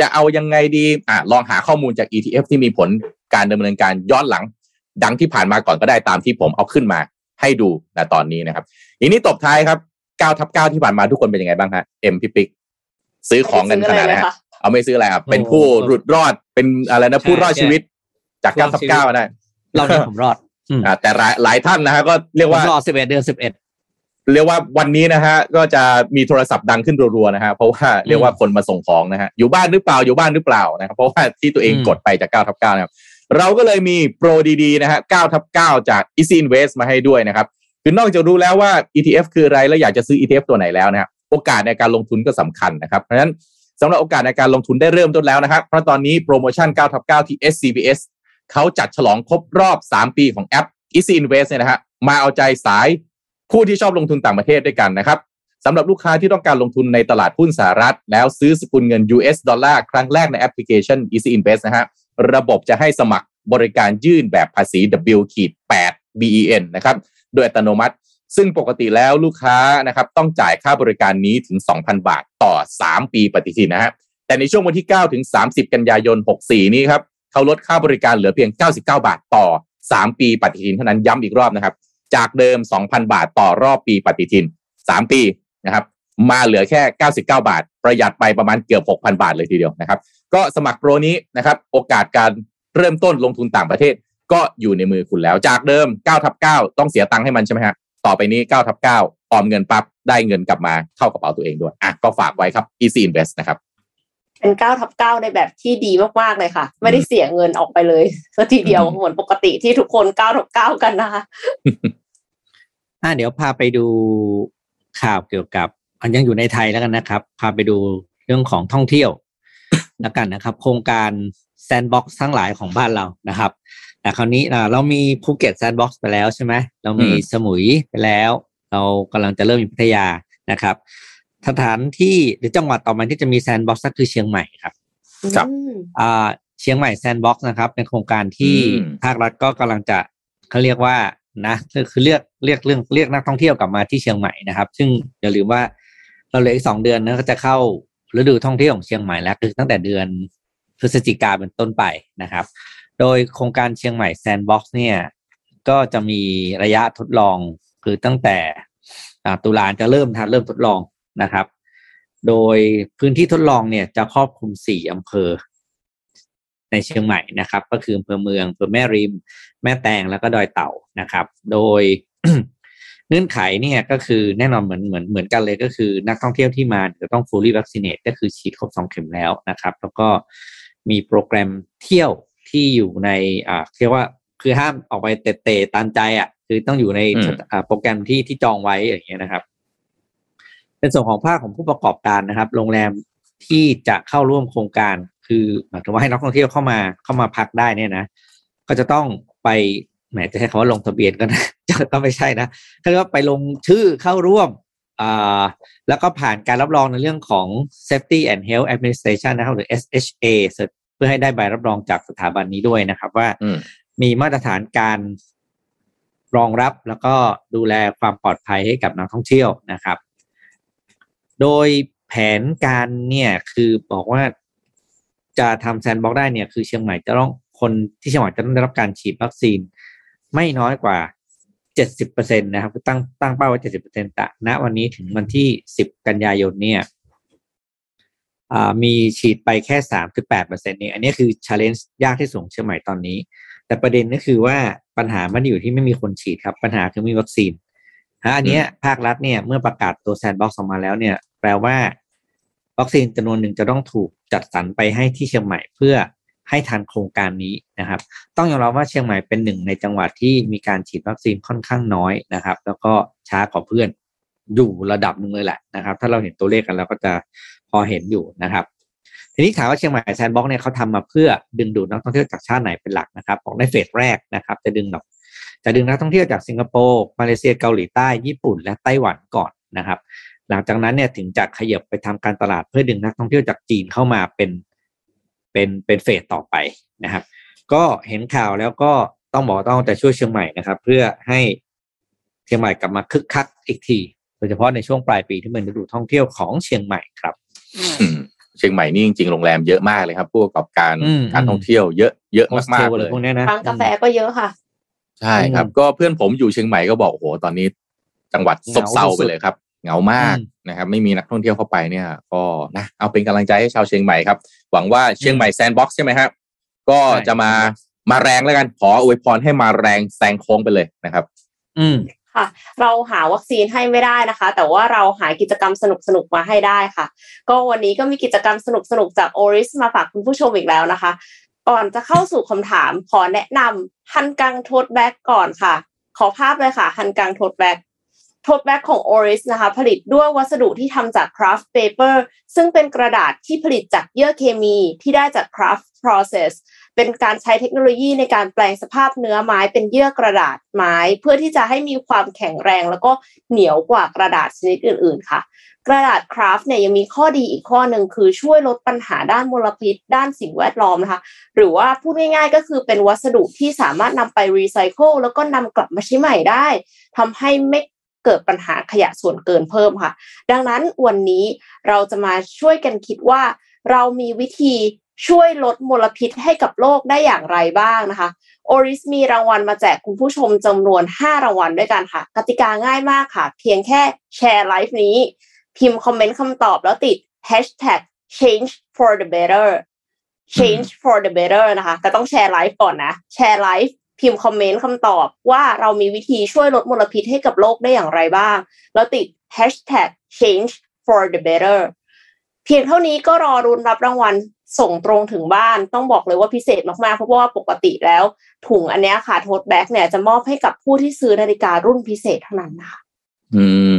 จะเอายังไงดีอะลองหาข้อมูลจาก ETF ที่มีผลการดำเนินการย้อนหลัง ดังที่ผ่านมาก่อนก็ได้ตามที่ผมเอาขึ้นมาให้ดูนะตอนนี้นะครับทีนี้ตบท้ายครับ9ทับ9ที่ผ่านมาทุกคนเป็นยังไงบ้างฮะเอ็มพิปิกซื้อของกันขนาดไหน เอาไม่ซื้ออะไรครับเป็นผู้หลุดรอดเป็นอะไรนะผู้รอดชีวิต จาก9ทับ9ได้เราเนี่ยผมรอดอ่าแต่หลายหลายท่านนะฮะก็เรียกว่ารอด11เดือน11เรียกว่าวันนี้นะฮะก็จะมีโทรศัพท์ดังขึ้นรัวๆนะฮะเพราะว่าเรียกว่าคนมาส่งของนะฮะอยู่บ้านหรือเปล่าอยู่บ้านหรือเปล่านะครับเพราะว่าที่ตัวเองกดไปจาก9ทับ9นะครับเราก็เลยมีโปรดีๆนะฮะ9ทับ9จาก Easy Invest มาให้ด้วยนะครับ คือนอกจากรู้แล้วว่า ETF คืออะไร แล้วอยากจะซื้อ ETF ตัวไหนแล้วนะครับโอกาสในการลงทุนก็สำคัญนะครับ เพราะฉะนั้น สำหรับโอกาสในการลงทุนได้เริ่มต้นแล้วนะครับ เพราะตอนนี้โปรโมชั่น9ทับ9ที่ SCBS เขาจัดฉลองครบรอบ 3 ปีของแอป Easy Invest เนี่ยนะฮะมาเอาใจสายผู้ที่ชอบลงทุนต่างประเทศด้วยกันนะครับสำหรับลูกค้าที่ต้องการลงทุนในตลาดหุ้นสหรัฐ แล้วซื้อสกุลเงิน US ดอลลาร์ครั้งแรกในแอปพลิเคชัน Easy Invest นะฮะระบบจะให้สมัครบริการยื่นแบบภาษี W ขีด8 BEN นะครับ โดยอัตโนมัติ ซึ่งปกติแล้วลูกค้านะครับต้องจ่ายค่าบริการนี้ถึง 2,000 บาทต่อ 3 ปีปฏิทินนะฮะแต่ในช่วงวันที่ 9 ถึง 30 กันยายน 64 นี้ครับเขาลดค่าบริการเหลือเพียง 99 บาทต่อ 3 ปีปฏิทินเท่านั้นย้ำอีกรอบนะครับ จากเดิม 2,000 บาทต่อรอบปีปฏิทิน 3 ปีนะครับมาเหลือแค่ 99 บาท ประหยัดไปประมาณเกือบ 6,000 บาทเลยทีเดียวนะครับ ก็สมัครโปรนี้นะครับ โอกาสการเริ่มต้นลงทุนต่างประเทศ ก็อยู่ในมือคุณแล้ว จากเดิม9ทับ9ต้องเสียตังค์ให้มันใช่ไหมฮะ ต่อไปนี้9ทับ9ออมเงินปั๊บได้เงินกลับมาเข้ากระเป๋าตัวเองด้วยอะก็ฝากไว้ครับ Easy Invest นะครับเป็น9ทับ9ในแบบที่ดีมากๆเลยค่ะ ไม่ได้เสียเงินออกไปเลยสักทีเดียวเหมือนปกติที่ทุกคน9ทับ9กันนะคะอ่าเดี๋ยวพาไปดูข่าวเกี่ยวกับอันยังอยู่ในไทยแล้วกันนะครับ พาไปดูเรื่องของท่องเที่ยวแล้วกันนะครับ โครงการแซนด์บ็อกซ์ทั้งหลายของบ้านเรานะครับ แต่คราวนี้เรามีภูเก็ตแซนด์บ็อกซ์ไปแล้วใช่ไหมเรามีสมุยไปแล้ว เรากำลังจะเริ่มมีพัทยานะครับ สถานที่หรือจังหวัดต่อมาที่จะมีแซนด์บ็อกซ์ก็คือเชียงใหม่ครับครับอืมอ่าเชียงใหม่แซนด์บ็อกซ์นะครับ เป็นโครงการที่อืมภาครัฐก็กำลังจะเขาเรียกว่านะคือคือเรียกเรียกเรื่องเรียกนักท่องเที่ยวกลับมาที่เชียงใหม่นะครับ ซึ่งอย่าลืมว่าเราเหลืออีกสองเดือนนะก็จะเข้าฤดูท่องเที่ยวของเชียงใหม่แล้วคือตั้งแต่เดือนพฤศจิกาเป็นต้นไปนะครับ โดยโครงการเชียงใหม่แซนด์บ็อกซ์เนี่ยก็จะมีระยะทดลองคือตั้งแต่ตุลาจะเริ่มทานเริ่มทดลองนะครับ โดยพื้นที่ทดลองเนี่ยจะครอบคลุมสี่อำเภอ ในเชียงใหม่นะครับ ก็คืออำเภอเมืองอำเภอแม่ริม แม่แตงแล้วก็ดอยเต่านะครับ โดยเงื่อนไขเนี่ยก็คือแน่นอนเหมือนเหมือนเหมือนกันเลยก็คือนักท่องเที่ยวที่มาจะต้อง fully vaccinate ก็คือฉีดครบสองเข็มแล้วนะครับ แล้วก็มีโปรแกรมเที่ยว ที่อยู่ในอ่าเรียกว่าคือห้ามออกไปเตะๆตามใจอะ คือต้องอยู่ในอืมอ่าโปรแกรมที่ที่จองไว้อย่างเงี้ยนะครับ เป็นส่วนของภาคของผู้ประกอบการนะครับ โรงแรมที่จะเข้าร่วมโครงการ คือหมายถึงว่าให้นักท่องเที่ยวเข้ามาเข้ามาพักได้เนี่ยนะก็จะต้องไปแหมจะให้คำว่าลงทะเบียนก็นะก็ไม่ใช่นะเขาเรียกว่าไปลงชื่อเข้าร่วมอ่าแล้วก็ผ่านการรับรองในเรื่องของ Safety and Health Administration นะครับหรือ SHA เพื่อให้ได้ใบรับรองจากสถาบันนี้ด้วยนะครับ ว่าอืมมีมาตรฐานการรองรับแล้วก็ดูแลความปลอดภัยให้กับนักท่องเที่ยวนะครับ โดยแผนการเนี่ยคือบอกว่าจะทำแซนด์บ็อกได้เนี่ย คือเชียงใหม่จะต้องคนที่เชียงใหม่จะต้องได้รับการฉีดวัคซีน ไม่น้อยกว่า70%นะครับคือตั้งตั้งเป้าไว้70%แต่ณวันนี้ถึงวันที่10กันยายนเนี่ยอ่า มีฉีดไปแค่3-8%เนี่ยอันนี้คือ challenge ยากที่สุดของเชียงใหม่ตอนนี้ แต่ประเด็นก็คือว่าปัญหามันอยู่ที่ไม่มีคนฉีดครับ ปัญหาคือไม่มีวัคซีนฮะอันเนี้ยภาครัฐเนี่ยเมื่อประกาศตัวแซนด์บ็อกซ์ออกมาแล้วเนี่ย แปลว่าวัคซีนจำนวนหนึ่งจะต้องถูกจัดสรรไปให้ที่เชียงใหม่เพื่อให้ทันโครงการนี้นะครับ ต้องยอมรับว่าเชียงใหม่เป็นหนึ่งในจังหวัดที่มีการฉีดวัคซีนค่อนข้างน้อยนะครับ แล้วก็ช้ากว่าเพื่อน อยู่ระดับหนึ่งเลยแหละนะครับ ถ้าเราเห็นตัวเลขกันเราก็จะพอเห็นอยู่นะครับ ทีนี้ถามว่าเชียงใหม่แซนด์บ็อกซ์เนี่ยเขาทำมาเพื่อดึงดูดนักท่องเที่ยวจากชาติไหนเป็นหลักนะครับของในเฟสแรกนะครับ จะดึงดอกจะดึงนักท่องเที่ยวจากสิงคโปร์มาเลเซียเกาหลีใต้ญี่ปุ่น และไต้หวันก่อนนะครับ หลังจากนั้นเนี่ยถึงจะขยับไปทำการตลาดเพื่อดึงนักท่องเที่ยวจากจีนเข้ามาเป็นเป็นเป็นเฟสต่อไปนะครับ ก็เห็นข่าวแล้วก็ต้องบอกต้องแต่ช่วยเชียงใหม่นะครับ เพื่อให้เชียงใหม่กลับมาคึกคักอีกที ยเฉพาะในช่วงปลายปีที่เป็นฤดูท่องเที่ยวของเชียงใหม่ครับอืมเชียงใหม่นี่จริงๆโรงแรมเยอะมากเลยครับ ผู้ประกอบการอืมการท่องเที่ยวเยอะเยอะโฮสเทมากลๆอะไรเลยพวกเนี้ยนะร้านกาแฟก็เยอะค่ะ ใช่ครับ ก็เพื่อนผมอยู่เชียงใหม่ก็บอกโอ้โหตอนนี้ จังหวัดซบเซาไปเลยครับเหงามากนะครับ ไม่มีนักท่องเที่ยวเข้าไปเนี่ย ก็นะเอาเป็นกำลังใจให้ชาวเชียงใหม่ครับ หวังว่าเชียงใหม่แซนด์บ็อกซ์ใช่ไหมครับก็จะมามาแรงแล้วกันขออวยพรให้มาแรงแซงโค้งไปเลยนะครับ อืม ค่ะเราหาวัคซีนให้ไม่ได้นะคะ แต่ว่าเราหากิจกรรมสนุกๆมาให้ได้ค่ะ ก็วันนี้ก็มีกิจกรรมสนุกๆจาก Oris มาฝากคุณผู้ชมอีกแล้วนะคะ ก่อนจะเข้าสู่คำถามขอแนะนำ Hangang tote bag ก่อนค่ะ ขอภาพเลยค่ะ Hangang tote bag tote bag ของ Oris นะคะผลิตด้วยวัสดุที่ทำจาก kraft paper ซึ่งเป็นกระดาษที่ผลิตจากเยื่อเคมีที่ได้จาก kraft process เป็นการใช้เทคโนโลยีในการแปลงสภาพเนื้อไม้เป็นเยื่อกระดาษไม้ เพื่อที่จะให้มีความแข็งแรงแล้วก็เหนียวกว่ากระดาษชนิดอื่น ๆ ค่ะ กระดาษคราฟต์เนี่ยยังมีข้อดีอีกข้อหนึ่งคือช่วยลดปัญหาด้านมลพิษ ด้านสิ่งแวดล้อมนะคะ หรือว่าพูดง่ายๆก็คือเป็นวัสดุที่สามารถนำไปรีไซเคิลแล้วก็นำกลับมาใช้ใหม่ได้ทำให้ไม่เกิดปัญหาขยะส่วนเกินเพิ่มค่ะ ดังนั้นวันนี้เราจะมาช่วยกันคิดว่าเรามีวิธี ช่วยลดมลพิษให้กับโลกได้อย่างไรบ้างนะคะ Oris มีรางวัลมาแจกคุณผู้ชมจำนวน 5 รางวัลด้วยกันค่ะ กติกาง่ายมากค่ะ เพียงแค่แชร์ไลฟ์นี้ พิมพ์คอมเมนต์คำตอบแล้วติด hashtag change for the better change for the better นะคะ แต่ต้องแชร์ไลฟ์ก่อนนะ แชร์ไลฟ์พิมพ์คอมเมนต์คำตอบว่าเรามีวิธีช่วยลดมลพิษให้กับโลกได้อย่างไรบ้าง แล้วติด hashtag change for the better เพียงเท่านี้ก็รอลุ้นรับรางวัล ส่งตรงถึงบ้านต้องบอกเลยว่าพิเศษมากๆ เพราะว่าปกติแล้ว ถุงอันเนี้ยค่ะ tote bag เนี่ยจะมอบให้กับผู้ที่ซื้อนาฬิการุ่นพิเศษเท่านั้นนะคะอืม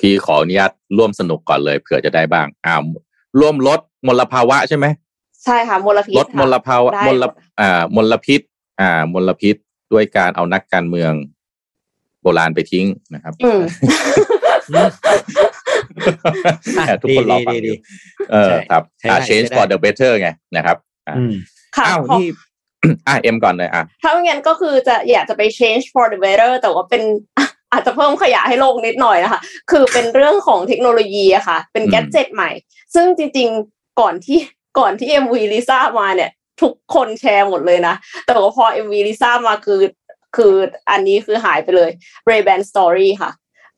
พี่ขออนุญาตร่วมสนุกก่อนเลยเผื่อจะได้บ้างอ้าวร่วมลดมลภาวะใช่ไหมใช่ค่ะมลพิษลดมลภาวะได้มลอ่ามลพิษ อ่ามลพิษด้วยการเอานักการเมือง โบราณไปทิ้งนะครับอืม ทุกคนรอฟังดีอยู่เออใช่ครับใช้ได้อ่า change ใช้ได้ for the better ไงนะครับอะอืมค่ะอ้าวขอนี่อะเอ็มก่อนเลยอะถ้าไม่งั้นก็คือจะอยากจะไป change for the better แต่ว่าเป็นอาจจะเพิ่มขยะให้โลกนิดหน่อยนะคะ คือเป็นเรื่องของเทคโนโลยีอะค่ะ เป็นอืมแกดเจ็ตใหม่ ซึ่งจริงๆก่อนที่ก่อนที่ MV ลิซ่ามาเนี่ย ทุกคนแชร์หมดเลยนะ แต่ว่าพอ MV ลิซ่ามาคือ คืออันนี้คือหายไปเลย Ray Ban Story ค่ะ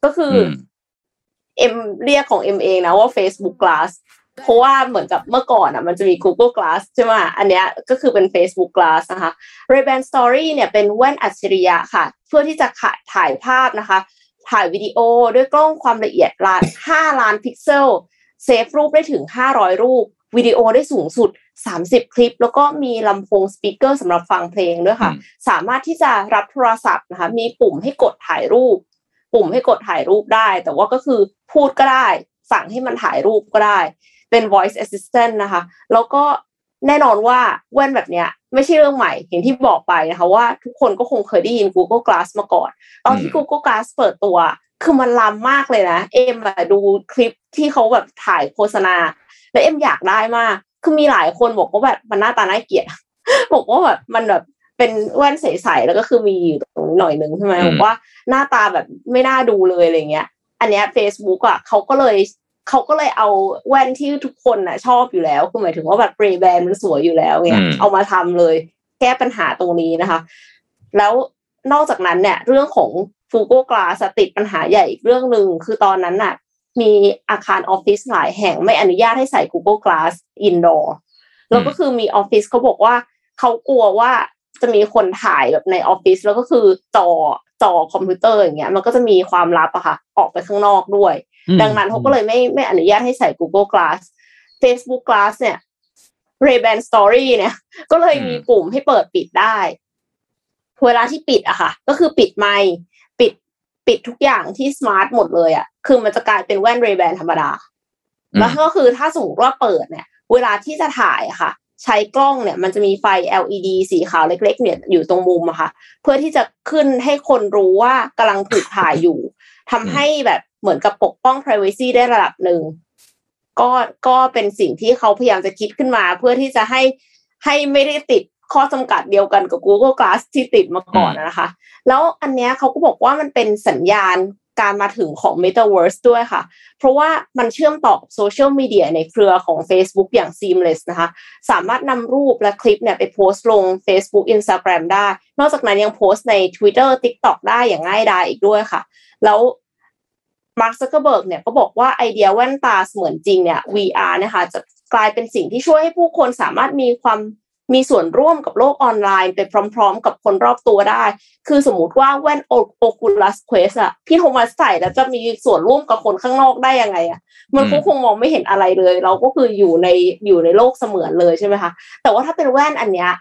ก็คืออม เอ็มเรียกของเอ็มเองนะว่า Facebook Glass เพราะว่าเหมือนกับเมื่อก่อนอะมันจะมี Google Glass ใช่ไหมอันเนี้ยก็คือเป็น Facebook Glass นะคะ Ray-Ban Story เนี่ยเป็นแว่นอัจฉริยะค่ะ เพื่อที่จะขายถ่ายภาพนะคะ ถ่ายวิดีโอด้วยกล้องความละเอียดล้าน5ล้านพิกเซลเซฟรูปได้ถึง 500 รูปวิดีโอได้สูงสุด 30 คลิป แล้วก็มีลำโพง speaker สำหรับฟังเพลงด้วยค่ะอืมสามารถที่จะรับโทรศัพท์นะคะ มีปุ่มให้กดถ่ายรูป ปุ่มให้กดถ่ายรูปได้ แต่ว่าก็คือพูดก็ได้ สั่งให้มันถ่ายรูปก็ได้ เป็น voice assistant นะคะ แล้วก็แน่นอนว่าแว่นแบบเนี้ยไม่ใช่เรื่องใหม่อย่างที่บอกไปนะคะ ว่าทุกคนก็คงเคยได้ยิน Google Glass มาก่อน ตอนที่อืม Google Glass เปิดตัว คือมันล้ำมากเลยนะ เอ็มอะดูคลิปที่เขาแบบถ่ายโฆษณา แล้วเอ็มอยากได้มาก คือมีหลายคนบอกว่าแบบมันหน้าตาน่าเกลียดบอกว่าแบบมันแบบ เป็นแว่นใสๆแล้วก็คือมีอยู่ตรงนี้หน่อยนึงใช่ไหมอืมบอกว่าหน้าตาแบบไม่น่าดูเลยอะไรเงี้ย อันเนี้ย Facebook อะเขาก็เลยเขาก็เลยเอาแว่นที่ทุกคนน่ะ ชอบอยู่แล้วคือหมายถึงว่าแบบเรแบนมันสวยอยู่แล้วเนี่ยอืมเอามาทำเลย แก้ปัญหาตรงนี้นะคะ แล้วนอกจากนั้นเนี่ย เรื่องของ Google Glass อะติดปัญหาใหญ่อีกเรื่องหนึ่งคือตอนนั้นน่ะ มีอาคารออฟฟิศหลายแห่งไม่อนุญาตให้ใส่ Google Glass indoor แล้วก็คือมีออฟฟิศเขาบอกว่าเขากลัวว่า จะมีคนถ่ายแบบในออฟฟิศแล้วก็คือจอจอคอมพิวเตอร์อย่างเงี้ยมันก็จะมีความลับอะค่ะ ออกไปข้างนอกด้วย ดังนั้นเขาก็เลยไม่ไม่อนุญาตให้ใส่ Google Glass Facebook Glass เนี่ย Ray-Ban Story เนี่ย ก็เลยมีปุ่มให้เปิดปิดได้ เวลาที่ปิดอะค่ะ ก็คือปิดไมค์ปิดปิดทุกอย่างที่ smart หมดเลยอะคือมันจะกลายเป็นแว่น Ray-Ban ธรรมดา แล้วก็คือถ้าสมมติว่าเปิดเนี่ย เวลาที่จะถ่ายอะค่ะ ใช้กล้องเนี่ย มันจะมีไฟ LED สีขาวเล็ก ๆ เนี่ยอยู่ตรงมุมอะค่ะ เพื่อที่จะขึ้นให้คนรู้ว่ากำลังถูกถ่ายอยู่ทำให้แบบเหมือนกับปกป้อง privacy ได้ระดับหนึ่งก็ก็เป็นสิ่งที่เขาพยายามจะคิดขึ้นมา เพื่อที่จะให้ให้ไม่ได้ติดข้อจำกัดเดียวกันกับ Google Glass ที่ติดมาก่อนนะคะ แล้วอันเนี้ยเขาก็บอกว่ามันเป็นสัญญาณ การมาถึงของ Metaverse ด้วยค่ะ เพราะว่ามันเชื่อมต่อกับโซเชียลมีเดียในเครือของ Facebook อย่าง seamless นะคะ สามารถนำรูปและคลิปเนี่ยไปโพสต์ลง Facebook Instagram ได้ นอกจากนั้นยังโพสต์ใน Twitter TikTok ได้อย่างง่ายดายอีกด้วยค่ะ แล้วมาร์คซักเกอร์เบิร์กเนี่ยก็บอกว่าไอเดียแว่นตาเสมือนจริงเนี่ย VR นะคะจะกลายเป็นสิ่งที่ช่วยให้ผู้คนสามารถมีความ มีส่วนร่วมกับโลกออนไลน์ไปพร้อม ๆ กับคนรอบตัวได้ คือสมมติว่าแว่น Oculus Quest อะพี่โทมัสใส่แล้วจะมีส่วนร่วมกับคนข้างนอกได้ยังไงอะมันก็คงมองไม่เห็นอะไรเลย เราก็คืออยู่ในอยู่ในโลกเสมือนเลยใช่ไหมคะแต่ว่าถ้าเป็นแว่นอันเนี้ย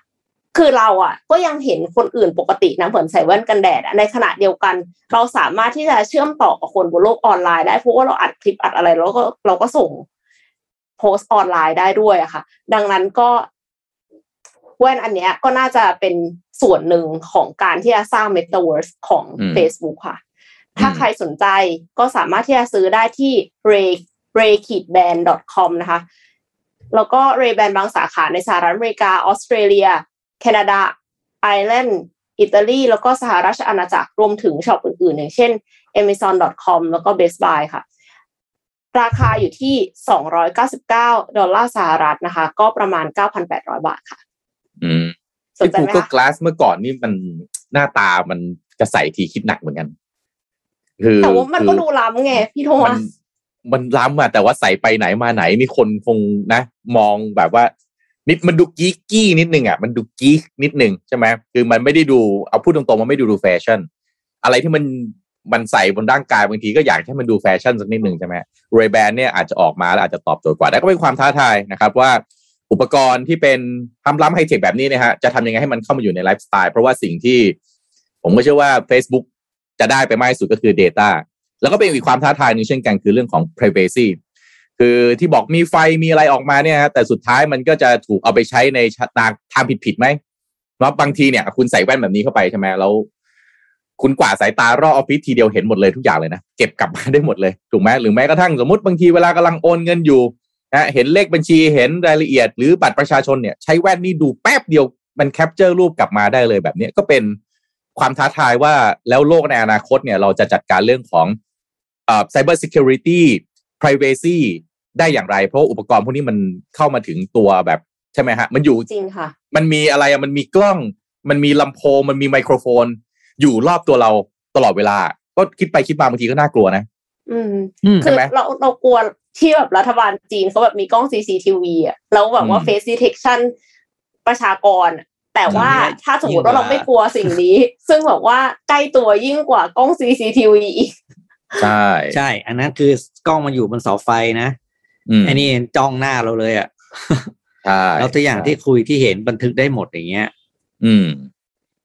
คือเราอะก็ยังเห็นคนอื่นปกตินะเหมือนใส่แว่นกันแดดในขณะเดียวกัน เราสามารถที่จะเชื่อมต่อกับคนบนโลกออนไลน์ได้เพราะว่าเราอัดคลิปอัดอะไรแล้วก็เราก็ส่งโพสต์ออนไลน์ได้ด้วยอะค่ะ ดังนั้นก็ แว่นอันเนี้ยก็น่าจะเป็นส่วนหนึ่งของการที่จะสร้าง Metaverse ของอืม Facebook ค่ะ ถ้าอืมใครสนใจก็สามารถที่จะซื้อได้ที่ ray ray-ban.com นะคะ แล้วก็ Ray Ban บางสาขาในสหรัฐอเมริกา ออสเตรเลีย แคนาดา ไอร์แลนด์ อิตาลี แล้วก็สหราชอาณาจักร รวมถึงช็อปอื่นๆ อย่างเช่น amazon.com แล้วก็ Best Buy ค่ะราคาอยู่ที่ 299 ดอลลาร์สหรัฐนะคะ ก็ประมาณ 9,800 บาทค่ะอืม สนที่ใจไหม Google คะ Glass เมื่อก่อนนี่มันหน้าตามันกระใสทีคิดหนักเหมือนกัน คือแต่ว่ามันก็คือดูล้ำไงพี่โทมัมันสมันล้ำอะแต่ว่าใส่ไปไหนมาไหนนี่คนคงนะ มองแบบว่า นิดมันดูกีกี้นิดนึงอะมันดูกีกนิดนึงใช่ไหมคือมันไม่ได้ดูเอาพูดตรงๆมันไม่ดูดูแฟชั่น อะไรที่มันมันใส่บนร่างกายบางทีก็อยากให้มันดูแฟชั่นสักนิดหนึ่งใช่ไหมเรย์แบนเนี่ยอาจจะออกมาแล้วอาจจะตอบโจทย์กว่าแต่ก็เป็นความท้าทายนะครับว่า อุปกรณ์ที่เป็นทำล้ำไฮเทคแบบนี้นะฮะจะทำยังไงให้มันเข้ามาอยู่ในไลฟ์สไตล์เพราะว่าสิ่งที่ผมก็เชื่อว่า Facebook จะได้ไปมากที่สุดก็คือ Data แล้วก็เป็นอีกความท้าทายหนึ่งเช่นกันคือเรื่องของ privacy คือที่บอกมีไฟมีอะไรออกมาเนี่ยฮะแต่สุดท้ายมันก็จะถูกเอาไปใช้ในทางทางผิดๆไหมเพราะบางทีเนี่ย คุณใส่แว่นแบบนี้เข้าไปใช่ไหมแล้ว คุณกวาดสายตารอบออฟฟิศทีเดียวเห็นหมดเลยทุกอย่างเลยนะเก็บกลับมาได้หมดเลยถูกไหมหรือแม้กระทั่งสมมติบางทีเวลากำลังโอนเงินอยู่ นะเห็นเลขบัญชีเห็นรายละเอียด หรือบัตรประชาชนเนี่ยใช้แว่นนี่ดูแป๊บเดียวมัน capture รูปกลับมาได้เลยแบบเนี้ยก็เป็นความท้าทายว่าแล้วโลกในอนาคตเนี่ยเราจะจัดการเรื่องของเอ่อ cyber security privacy ได้อย่างไร เพราะอุปกรณ์พวกนี้มันเข้ามาถึงตัวแบบใช่ไหมฮะ มันอยู่จริงค่ะ มันมีอะไรอะมันมีกล้อง มันมีลำโพง มันมีไมโครโฟน อยู่รอบตัวเราตลอดเวลา ก็คิดไปคิดมาบางทีก็น่ากลัวนะ อืมอืมคือใช่ไหมเราเรากลัวที่แบบรัฐบาลจีนเขาแบบมีกล้อง CCTV อะแล้วแบบว่าอืม face detection ประชากรอะแต่ว่าอันเนี้ยถ้าสมมติว่ายิ่งกว่าเราไม่กลัวสิ่งนี้ ซึ่งแบบว่าใกล้ตัวยิ่งกว่ากล้อง CCTV อีกใช่ใช่ อันนั้นคือกล้องมันอยู่บนเสาไฟนะอืมไอ้นี่จ้องหน้าเราเลยอะใช่แล้วตัวอย่างที่คุยที่เห็นบันทึกได้หมดอย่างเงี้ย อืม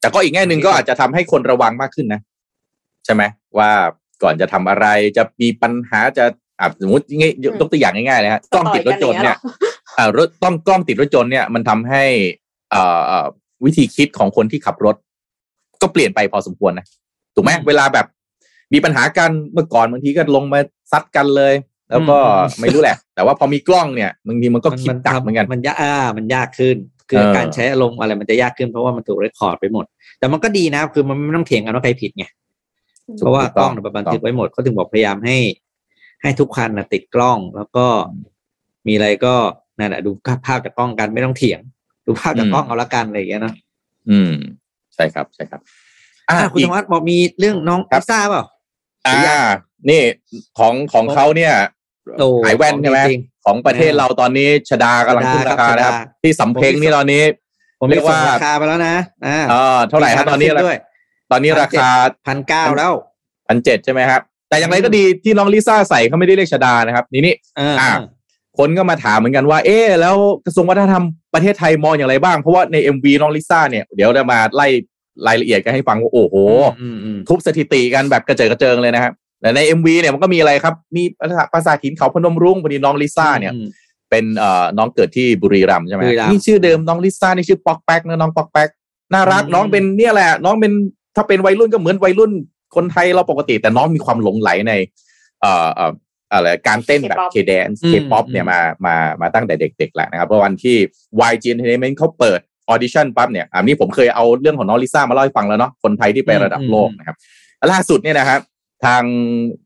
แต่ก็อีกแง่หนึ่งก็อาจจะทำให้คนระวังมากขึ้นนะ ใช่ไหมว่า ก่อนจะทำอะไรจะมีปัญหาจะอะสมมติง่ายยกตัวอย่างง่ายๆเลยฮะกล้องติดรถยนต์เนี่ยอ่ารถต้องกล้องติดรถยนต์เนี่ยมันทำให้อ่าอ่าวิธีคิดของคนที่ขับรถ ก็เปลี่ยนไปพอสมควรนะถูกไหมอืมเวลาแบบมีปัญหากันเมื่อก่อนบางทีก็ลงมาซัดกันเลย แล้วก็อืมไม่รู้แหละ แต่ว่าพอมีกล้องเนี่ยบางทีมันก็คิดดักเหมือนกันมันยากอ่ามันยากขึ้น คือเออการใช้อารมณ์อะไรมันจะยากขึ้นเพราะว่ามันถูกเรคคอร์ดไปหมด แต่มันก็ดีนะคือมันไม่ต้องเถียงกันว่าใครผิดไง เพราะว่ากล้องเนี่ยมันบันทึกไว้หมดเขาถึงบอกพยายามให้ ให้ทุกคันนะติดกล้อง แล้วก็มีอะไรก็นั่นแหละดูภาพจากกล้องกันไม่ต้องเถียง ดูภาพจากกล้องเอาละกันอะไรอย่างเงี้ยนะอืม ใช่ครับใช่ครับ อ่าอะคุณอีธกวัฒน์บอกมีเรื่องน้องครัลิบซ่าเปล่าอ่า นี่ของของเขาเนี่ยโอ้ขายแว่นใช่ไหมจริงของประเทศเราตอนนี้ชดากำลังขึ้นราคานะครับชดาที่สำเพ็งนี่ตอนนี้ผมเรีมียกส่งว่าราคาไปแล้วนะอ่าเออเท่าไหร่ฮะตอนนี้ด้วย ตอนนี้ราคาพันเก้าแล้วพันเจ็ดใช่ไหมครับ แต่อย่างไรก็ดีที่น้องลิซ่าใส่เขาไม่ได้เรียกชดานะครับ นี่นี่เอออะคนก็มาถามเหมือนกันว่า เอ๊ะแล้วกระทรวงวัฒนธรรมประเทศไทยมองอย่างไรบ้าง เพราะว่าใน MV น้องลิซ่าเนี่ยเดี๋ยวจะมาไล่รายละเอียดกันให้ฟังว่าโอ้โหอืมอืมทุบสถิติกันแบบกระเจิดกระเจิงเลยนะครับแต่ใน MV เนี่ยมันก็มีอะไรครับ มีปราสาทหินเขาพนมรุ้งพอดีน้องลิซ่าเนี่ยอืมเป็นเอ่อน้องเกิดที่บุรีรัมย์ใช่ไหมบุรีรัมย์นี่ชื่อเดิมน้องลิซ่านี่ชื่อป๊อกแป๊กนะน้องป๊อกแป๊กน่ารักอืมน้องเป็นเนี่ยแหละ น้องเป็น ถ้าเป็นวัยรุ่นก็เหมือนวัยรุ่นคนไทยเราปกติ แต่น้องมีความหลงไหลในเอ่อเอ่ออะไรการเต้นแบบ K-pop K-dance อืม K-pop เนี่ยอืมมามามาตั้งแต่เด็กๆแหละนะครับเพราะวันที่ YG Entertainment เขาเปิดออดิชั่นปั๊บเนี่ยอันนี้ผมเคยเอาเรื่องของน้องลิซ่ามาเล่าให้ฟังแล้วเนาะคนไทยที่ไประดับโลกนะครับล่าสุดเนี่ยนะครับทาง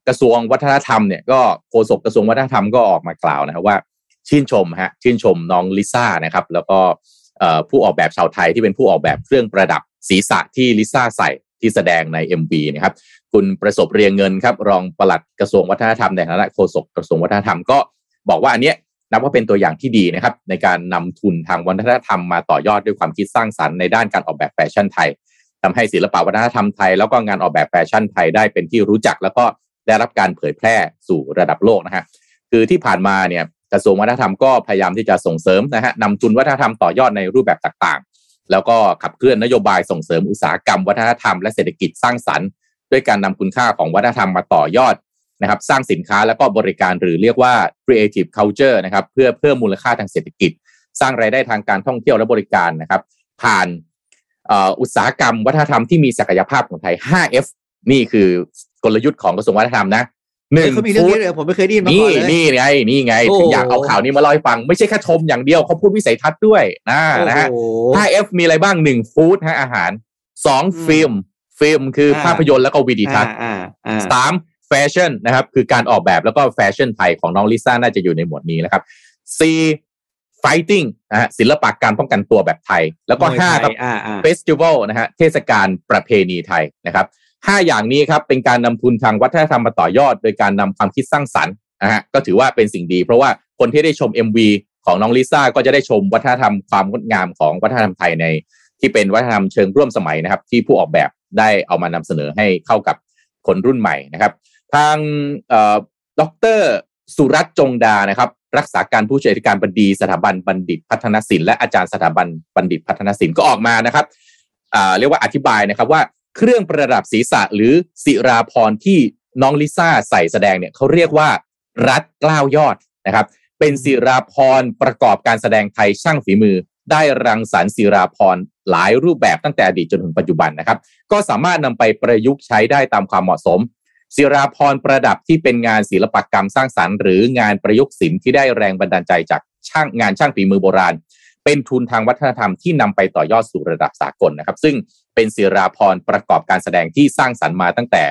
กระทรวงวัฒนธรรมเนี่ยก็โฆษกกระทรวงวัฒนธรรมก็ออกมากล่าวนะครับว่า ชื่นชมฮะชื่นชมน้องลิซ่านะครับ แล้วก็เอ่อผู้ออกแบบชาวไทยที่เป็นผู้ออกแบบเครื่องประดับ ศีรษะที่ลิซ่าใส่ที่แสดงใน MV นะครับ คุณประสบเรียงเงินครับ รองปลัดกระทรวงวัฒนธรรมในฐานะโฆษกกระทรวงวัฒนธรรมก็บอกว่าอันเนี้ยนับว่าเป็นตัวอย่างที่ดีนะครับ ในการนำทุนทางวัฒนธรรมมาต่อยอดด้วยความคิดสร้างสรรค์ในด้านการออกแบบแฟชั่นไทยทำให้ศิลปวัฒนธรรมไทย แล้วก็งานออกแบบแฟชั่นไทยได้เป็นที่รู้จัก แล้วก็ได้รับการเผยแพร่สู่ระดับโลกนะฮะคือที่ผ่านมาเนี่ยกระทรวงวัฒนธรรมก็พยายามที่จะส่งเสริมนะฮะนำทุนวัฒนธรรมต่อยอดในรูปแบบต่างๆ แล้วก็ขับเคลื่อนนโยบายส่งเสริมอุตสาหกรรม วัฒนธรรมและเศรษฐกิจสร้างสรรค์ ด้วยการนำคุณค่าของวัฒนธรรมมาต่อยอดนะครับ สร้างสินค้าแล้วก็บริการหรือเรียกว่า creative culture นะครับ เพื่อเพิ่มมูลค่าทางเศรษฐกิจ สร้างรายได้ทางการท่องเที่ยวและบริการนะครับ ผ่านอุตสาหกรรมวัฒนธรรมที่มีศักยภาพของไทย 5F นี่คือกลยุทธ์ของกระทรวงวัฒนธรรมนะ หนึ่งเขามีเรื่องนี้เลยผมไม่เคยได้ยินมานี่ก่อนเลยนี่ไงนี่ไงโอ้ถึงอยากเอาข่าวนี้มาเล่าให้ฟัง ไม่ใช่แค่ชมอย่างเดียวเขาพูดวิสัยทัศน์ด้วยนะนะฮะโอ้โห 5F มีอะไรบ้างหนึ่ง food ฮะอาหารสองอืม film film คืออาภาพยนตร์แล้วก็วิดีทัศน์อ่าอ่าสาม fashion นะครับ คือการออกแบบแล้วก็แฟชั่นไทยของน้องลิซ่าน่าจะอยู่ในหมวดนี้นะครับสี่ fighting นะฮะศิลปะการป้องกันตัวแบบไทย แล้วก็มวยห้าไทยครับอ่าอ่า festival นะฮะเทศกาลประเพณีไทยนะครับ ห้าอย่างนี้ครับเป็นการนำทุนทางวัฒนธรรมมาต่อยอด โดยการนำความคิดสร้างสรรค์นะฮะก็ถือว่าเป็นสิ่งดี เพราะว่าคนที่ได้ชม MV ของน้องลิซ่าก็จะได้ชมวัฒนธรรมความงดงามของวัฒนธรรมไทยใน ที่เป็นวัฒนธรรมเชิงร่วมสมัยนะครับ ที่ผู้ออกแบบได้เอามานำเสนอให้เข้ากับคนรุ่นใหม่นะครับ ทางเอ่อดรสุรัตน์จงดานะครับ รักษาการผู้ช่วยอธิการบดีสถาบันบัณฑิตพัฒนศิลป์และอาจารย์สถาบันบัณฑิตพัฒนศิลป์ก็ออกมานะครับอ่าเรียกว่าอธิบายนะครับว่า เครื่องประดับศีรษะหรือศิราพรที่น้องลิซ่าใส่แสดงเนี่ยเขาเรียกว่า รัดกล้าวยอดนะครับ เป็นศิราพรประกอบการแสดงไทยช่างฝีมือ ได้รังสรรค์ศิราพรหลายรูปแบบตั้งแต่อดีตจนถึงปัจจุบันนะครับ ก็สามารถนำไปประยุกต์ใช้ได้ตามความเหมาะสมศิราพรประดับที่เป็นงานศิลปกรรมสร้างสรรค์ หรืองานประยุกต์ศิลป์ที่ได้แรงบันดาลใจจากช่างงานช่างฝีมือโบราณ เป็นทุนทางวัฒนธรรมที่นำไปต่อยอดสู่ระดับสากลนะครับ ซึ่ง เป็นศิราพรประกอบการแสดงที่สร้างสรรค์มาตั้งแต่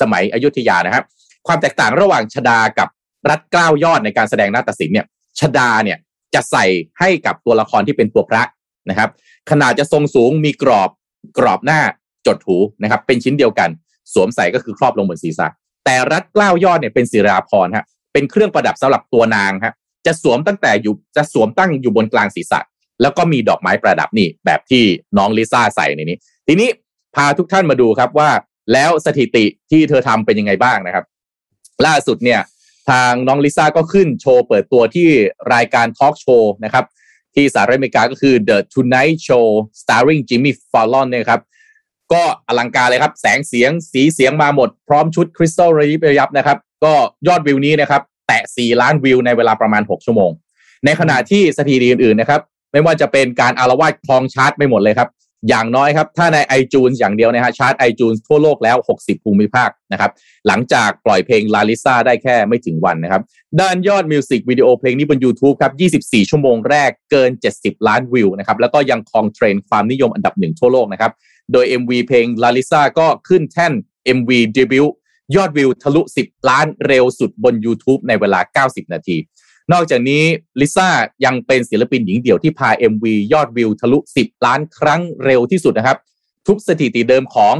สมัยอยุธยานะครับ ความแตกต่างระหว่างชดากับรัฐกล้ายอดในการแสดงนาฏศิลป์เนี่ยชดาเนี่ยจะใส่ให้กับตัวละครที่เป็นตัวพระนะครับ ขนาดจะทรงสูงมีกรอบกรอบหน้าจดหูนะครับ เป็นชิ้นเดียวกัน สวมใส่ก็คือครอบลงบนศีรษะ แต่รัดกล้ายอดเนี่ยเป็นศิราพรฮะเป็นเครื่องประดับสำหรับตัวนางฮะจะสวมตั้งแต่อยู่จะสวมตั้งอยู่บนกลางศีรษะ แล้วก็มีดอกไม้ประดับนี่แบบที่น้องลิซ่าใส่ในนี้ ทีนี้พาทุกท่านมาดูครับว่าแล้วสถิติที่เธอทำเป็นยังไงบ้างนะครับ ล่าสุดเนี่ยทางน้องลิซ่าก็ขึ้นโชว์เปิดตัวที่รายการทอล์กโชว์นะครับ ที่สหรัฐอเมริกาก็คือ The Tonight Show starring Jimmy Fallon เนี่ยครับ ก็อลังการเลยครับ แสงเสียงสีเสียงมาหมด พร้อมชุดคริสตัลระยิบระยับนะครับ ก็ยอดวิวนี้นะครับ แตะ 4 ล้านวิวในเวลาประมาณ 6 ชั่วโมง ในขณะที่สถิติอื่นๆนะครับ ไม่ว่าจะเป็นการอาละวาดครองชาร์ตไม่หมดเลยครับ อย่างน้อยครับ ถ้าใน iTunes อย่างเดียวนะฮะชาร์ต iTunes ทั่วโลกแล้ว 60 ภูมิภาคนะครับ หลังจากปล่อยเพลงลาลิซ่าได้แค่ไม่ถึงวันนะครับ ด้านยอดมิวสิกวิดีโอเพลงนี้บน YouTube ครับ 24 ชั่วโมงแรกเกิน 70 ล้านวิวนะครับ แล้วก็ยังครองเทรนด์ความนิยมอันดับหนึ่งทั่วโลกนะครับ โดย MV เพลงลาลิซ่าก็ขึ้นแท่น MV เดบิวต์ยอดวิวทะลุ 10 ล้านเร็วสุดบน YouTube ในเวลา 90 นาที นอกจากนี้ลิซ่ายังเป็นศิลปินหญิงเดี่ยวที่พา MV ยอดวิวทะลุ 10 ล้านครั้งเร็วที่สุดนะครับ ทุบสถิติเดิมของ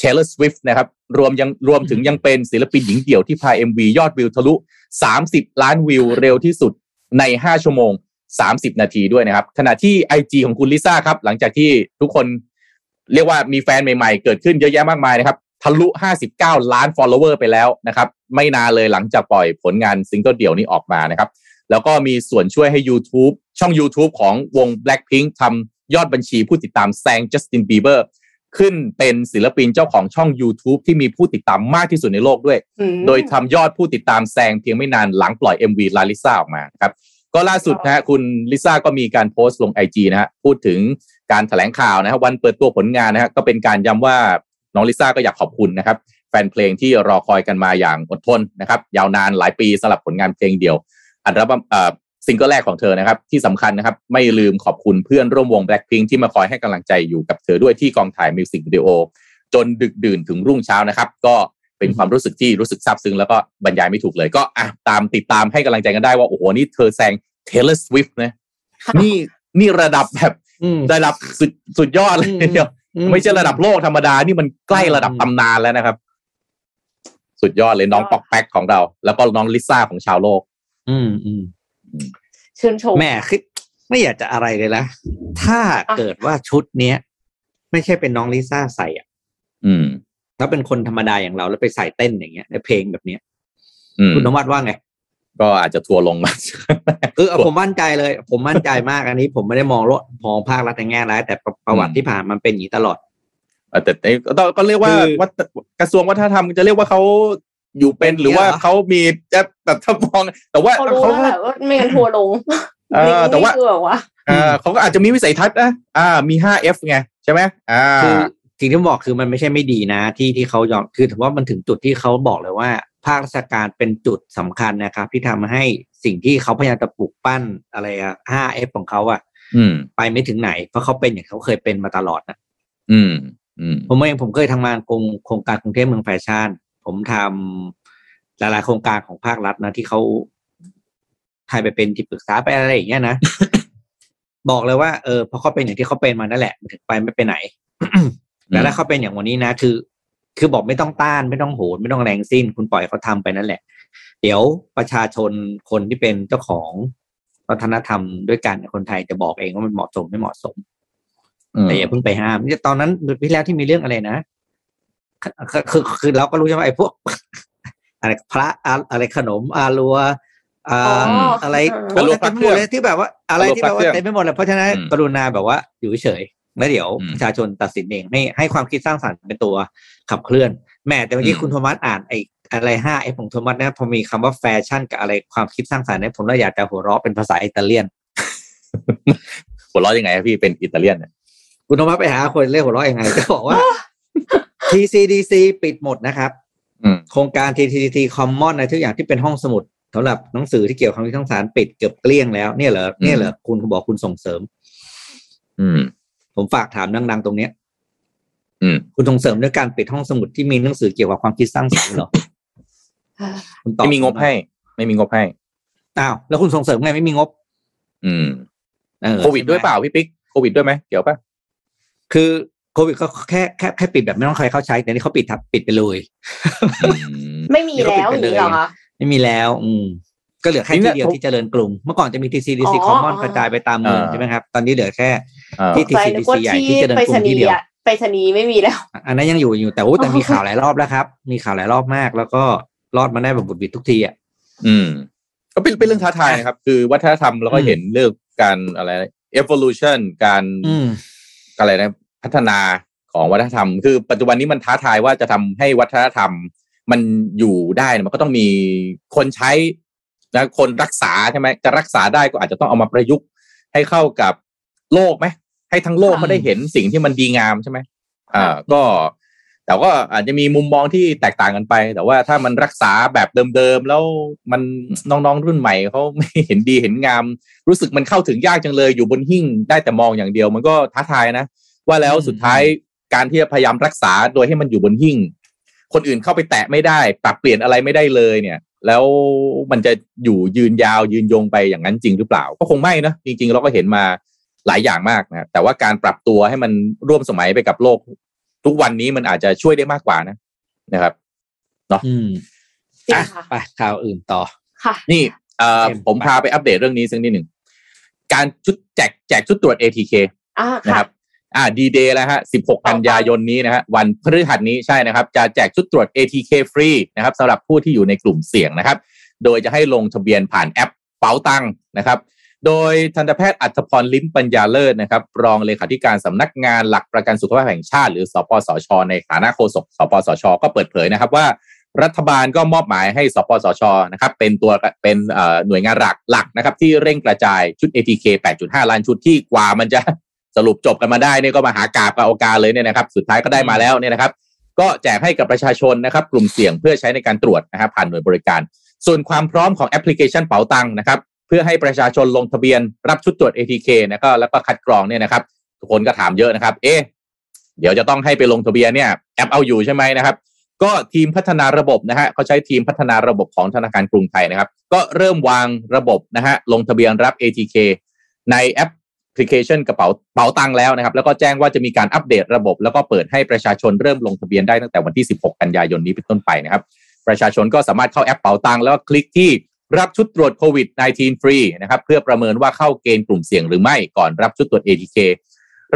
Taylor Swift นะครับรวมยังรวมถึงยังเป็นศิลปินหญิงเดี่ยวที่พา MV ยอดวิวทะลุ 30 ล้านวิวเร็วที่สุดใน 5 ชั่วโมง 30 นาทีด้วยนะครับ ขณะที่ IG ของคุณลิซ่าครับ หลังจากที่ทุกคนเรียกว่ามีแฟนใหม่ๆ เกิดขึ้นเยอะแยะมากมายนะครับ ทะลุ 59 ล้าน follower ไปแล้วนะครับ ไม่นานเลยหลังจากปล่อยผลงานซิงเกิลเดี่ยวนี้ออกมานะครับ แล้วก็มีส่วนช่วยให้ YouTube ช่อง YouTube ของวง Blackpink ทำยอดบัญชีผู้ติดตามแซง Justin Bieber ขึ้นเป็นศิลปินเจ้าของช่อง YouTube ที่มีผู้ติดตามมากที่สุดในโลกด้วยอืมโดยทำยอดผู้ติดตามแซงเพียงไม่นานหลังปล่อย MV ลาลิซ่าออกมาครับก็ล่าสุดนะฮะคุณลิซ่าก็มีการโพสต์ลง IG นะฮะพูดถึงการแถลงข่าวนะฮะวันเปิดตัวผลงานนะฮะก็เป็นการย้ำว่าน้องลิซ่าก็อยากขอบคุณนะครับ แฟนเพลงที่รอคอยกันมาอย่างอดทนนะครับ ยาวนานหลายปีสำหรับผลงานเพลงเดี่ยว อัลบั้มเอ่อซิงเกิลแรกของเธอนะครับ ที่สำคัญนะครับ ไม่ลืมขอบคุณเพื่อนร่วมวง Blackpink ที่มาคอยให้กำลังใจอยู่กับเธอด้วยที่กองถ่ายมิวสิกวิดีโอ จนดึกดื่นถึงรุ่งเช้านะครับ ก็เป็นความรู้สึกที่รู้สึกซาบซึ้งแล้วก็บรรยายไม่ถูกเลย ก็อะตามติดตามให้กำลังใจกันได้ว่า โอ้โห นี่เธอแซง Taylor Swift นะค่ะนี่นี่ระดับแบบอืมระดับสุดสุดยอดเลยอืมทีเดียวไม่ใช่ระดับโลกธรรมดา นี่มันใกล้ระดับตำนานแล้วนะครับ สุดยอดเลยน้องปอกแป๊กของเรา แล้วก็น้องลิซ่าของชาวโลก อืมอืมชื่นชมแม่คือไม่อยากจะอะไรเลยนะถ้าอะเกิดว่าชุดเนี้ย ไม่ใช่เป็นน้องลิซ่าใส่อะ อืม แล้วเป็นคนธรรมดาอย่างเราแล้วไปใส่เต้นอย่างเงี้ยในเพลงแบบเนี้ยอืมคุณนวัดว่าไง ก็อาจจะทัวร์ลงมาคือเอาผมมั่นใจเลย ผมมั่นใจมากอันนี้ ผมไม่ได้มองโลกมองภาครัฐในแง่ร้ายแต่ประประวัติที่ผ่านมันเป็นอย่างนี้ตลอดเออแต่แต่ก็ก็เรียกว่าคือวัฒกระทรวงวัฒนธรรมจะเรียกว่าเขา อยู่เป็นหรือว่าเนี่ยเหรอเขามีจะแบบถ้ามองแต่ว่าเขารู้เขาแล้วก็แหละว่าไม่งั้นทัวร์ลงเออแต่ว่านี่คือแบบว่าเออเขาก็อาจจะมีวิสัยทัศน์นะอ่า มี 5F ไงใช่ไหมอ่าคือสิ่งที่ผมบอกคือมันไม่ใช่ไม่ดีนะ ที่ที่เขายอมคือถือว่ามันถึงจุดที่เขาบอกเลยว่า ภาคราชการเป็นจุดสำคัญนะครับ ที่ทำให้สิ่งที่เขาพยายามจะปลูกปั้นอะไรอะ 5F ของเขาอะอืมไปไม่ถึงไหน เพราะเขาเป็นอย่างเขาเคยเป็นมาตลอดนะอืมอืมผมเองผมเคยทำงานโครงโครงการกรุงเทพเมืองแฟชั่น ผมทำหลายๆโครงการของภาครัฐนะที่เขาให้ไปเป็นที่ปรึกษาไปอะไรอย่างเงี้ยนะ บอกเลยว่าเออพอเขาเป็นอย่างที่เขาเป็นมานั่นแหละมันถึงไปไม่ไปไหนแต่ถ้าเขาเป็นอย่างวันนี้นะ คือ คือบอกไม่ต้องต้านไม่ต้องโหนไม่ต้องแรงสิ้น คุณปล่อยเขาทำไปนั่นแหละ เดี๋ยวประชาชนคนที่เป็นเจ้าของวัฒนธรรมด้วยกันคนไทยจะบอกเองว่ามันเหมาะสมไม่เหมาะสมแต่อย่าเพิ่งไปห้ามนี่ตอนนั้นปีที่แล้วที่มีเรื่องอะไรนะ คือคือคือเราก็รู้ใช่ไหมไอ้พวกอะไรพระอะอะไรขนมอาลัวอ่าอ๋อออะไรอารัวเต็มไปหมดเลยที่แบบว่า อะไรที่แบบว่าอารัวพระเครื่องเต็มไปหมดเลยเพราะฉะนั้นอืมกรุณาแบบว่าอยู่เฉยๆแล้วเดี๋ยวอืมประชาชนตัดสินเองให้ให้ความคิดสร้างสรรค์เป็นตัวขับเคลื่อนแหม่แต่เมื่อกี้อืมคุณโทมัสอ่านไอ้อะไรห้าไอ้ของโทมัสเนี่ยพอมีคำว่าแฟชั่นกับอะไรความคิดสร้างสรรค์เนี่ยผมเลยอยากจะหัวเราะเป็นภาษาอิตาเลียนหัวเราะยังไงครับพี่เป็นอิตาเลียนเนี่ยคุณธรรมะไปหาคนเรียกหัวเราะยังไงก็บอกว่า TCDC ปิดหมดนะครับอืมโครงการ TCDC Common ในทุกอย่างที่เป็นห้องสมุดสำหรับหนังสือที่เกี่ยวกับคำวิทั้งสารปิดเกือบเกลี้ยงแล้วเนี่ยเหรอเนี่ยเหรอคุณคุณบอกคุณส่งเสริม อืม ผมฝากถามดังๆ ตรงเนี้ยอืมคุณส่งเสริมด้วยการปิดห้องสมุดที่มีหนังสือเกี่ยวกับความคิดสร้างสรรค์เหรอคุณตอบไม่มีงบให้ ไม่มีงบให้อ้าวแล้วคุณส่งเสริมไงไม่มีงบ อืมเออโควิดด้วยเปล่าพี่ปิ๊กโควิดด้วยไหมเกี่ยวป่ะคือ โควิดก็แค่แค่แค่ปิดแบบไม่ต้องใครเข้าใช้แต่นี่เขาปิดทับปิดไปเลยอืมไม่มีแล้วอย่างนี้เหรอคะไม่มีแล้ว อืมก็เหลือแค่นี่ที่เนี่ยเดียวที่เจริญกรุง เมื่อก่อนจะมี TCDC อ๋อ Common อ๋อกระจายไปตามเมืองอ่าใช่ไหมครับ ตอนนี้เหลือแค่เออที่ใจนึก TCDC ว่าใหญ่ที่ที่เจริญไปกรุรงษที่ณีเดียวย์อะไปรษณีย์ไม่มีแล้ว อันนั้นยังอยู่อยู่แต่โอ้แต่อ๋อมีข่าวหลายรอบแล้วครับ มีข่าวหลายรอบมาก แล้วก็รอดมาได้แบบบุดบิดทุกทีอะอืม ก็เป็นเป็นเรื่องท้าทายนะครับ คือวัฒนธรรมเราก็อืมเห็นเรื่องการอะไร evolution การอืมอะไรนะ พัฒนาของวัฒนธรรม คือปัจจุบันนี้มันท้าทายว่าจะทำให้วัฒนธรรม มันอยู่ได้มันก็ต้องมีคนใช้นะคนรักษาใช่ไหมจะรักษาได้ก็อาจจะต้องเอามาประยุกต์ให้เข้ากับโลกไหมให้ทั้งโลกค่ะเขาได้เห็นสิ่งที่มันดีงามใช่ไหมอ่าก็แต่ก็อาจจะมีมุมมองที่แตกต่างกันไป แต่ว่าถ้ามันรักษาแบบเดิมๆแล้วมันน้องๆรุ่นใหม่เขาไม่เห็นดีเห็นงาม รู้สึกมันเข้าถึงยากจังเลย อยู่บนหิ้งได้แต่มองอย่างเดียว มันก็ท้าทายนะ ว่าแล้วอืมสุดท้ายการที่จะพยายามรักษาโดยให้มันอยู่บนหิ้งคนอื่นเข้าไปแตะไม่ได้ ปรับเปลี่ยนอะไรไม่ได้เลยเนี่ย แล้วมันจะอยู่ยืนยาวยืนยงไปอย่างนั้นจริงหรือเปล่า ก็คงไม่นะจริง ๆ เราก็เห็นมาหลายอย่างมากนะแต่ว่าการปรับตัวให้มันร่วมสมัยไปกับโลก ทุกวันนี้มันอาจจะช่วยได้มากกว่านะนะครับอืมจริงอะค่ะไปข่าวอื่นต่อค่ะ นี่เอ่อเกมผมพาไปอัปเดตเรื่องนี้สักนิดหนึ่งการชุดแจกแจกชุดตรวจ ATK อ่านะค่ะครับ อ่าดีเดย์แล้วฮะ 16 กันยายนนี้นะฮะวันพฤหัสนี้ใช่นะครับ จะแจกชุดตรวจ ATK ฟรีนะครับสำหรับผู้ที่อยู่ในกลุ่มเสี่ยงนะครับ โดยจะให้ลงทะเบียนผ่านแอปเป๋าตังค์นะครับ โดยทันตแพทย์อัธพรลิ้มปัญญาเลิศนะครับ รองเลขาธิการสำนักงานหลักประกันสุขภาพแห่งชาติ หรือสปสช ในฐานะโฆษกสปสช ก็เปิดเผยนะครับว่ารัฐบาลก็มอบหมายให้สปสชนะครับเป็นตัวเป็นเอ่อหน่วยงานหลักหลักนะครับที่เร่งกระจายชุด ATK 8.5 ล้านชุดที่กว่ามันจะ สรุปจบกันมาได้เนี่ยก็มาหากาบกับโอกาเลยเนี่ยนะครับ สุดท้ายก็ได้มาแล้วเนี่ยนะครับ ก็แจกให้กับประชาชนนะครับ กลุ่มเสี่ยงเพื่อใช้ในการตรวจนะครับผ่านหน่วยบริการ ส่วนความพร้อมของแอปพลิเคชันเป๋าตังค์นะครับ เพื่อให้ประชาชนลงทะเบียนรับชุดตรวจ ATK นะก็แล้วก็คัดกรองเนี่ยนะครับทุกคนก็ถามเยอะนะครับ เอ๊ะเดี๋ยวจะต้องให้ไปลงทะเบียนเนี่ยแอปเอาอยู่ใช่ไหมนะครับ ก็ทีมพัฒนาระบบนะฮะเขาใช้ทีมพัฒนาระบบของธนาคารกรุงไทยนะครับ ก็เริ่มวางระบบนะฮะลงทะเบียนรับ ATK ในแอป พลิเคชันกระเป๋าเป๋าตังค์แล้วนะครับ แล้วก็แจ้งว่าจะมีการอัปเดตระบบ แล้วก็เปิดให้ประชาชนเริ่มลงทะเบียนได้ตั้งแต่วันที่ 16 กันยายนนี้เป็นต้นไปนะครับ ประชาชนก็สามารถเข้าแอปเป๋าตังค์แล้วก็คลิกที่รับชุดตรวจโควิด -19 ฟรีนะครับเพื่อประเมินว่าเข้าเกณฑ์กลุ่มเสี่ยงหรือไม่ก่อนรับชุดตรวจ ATK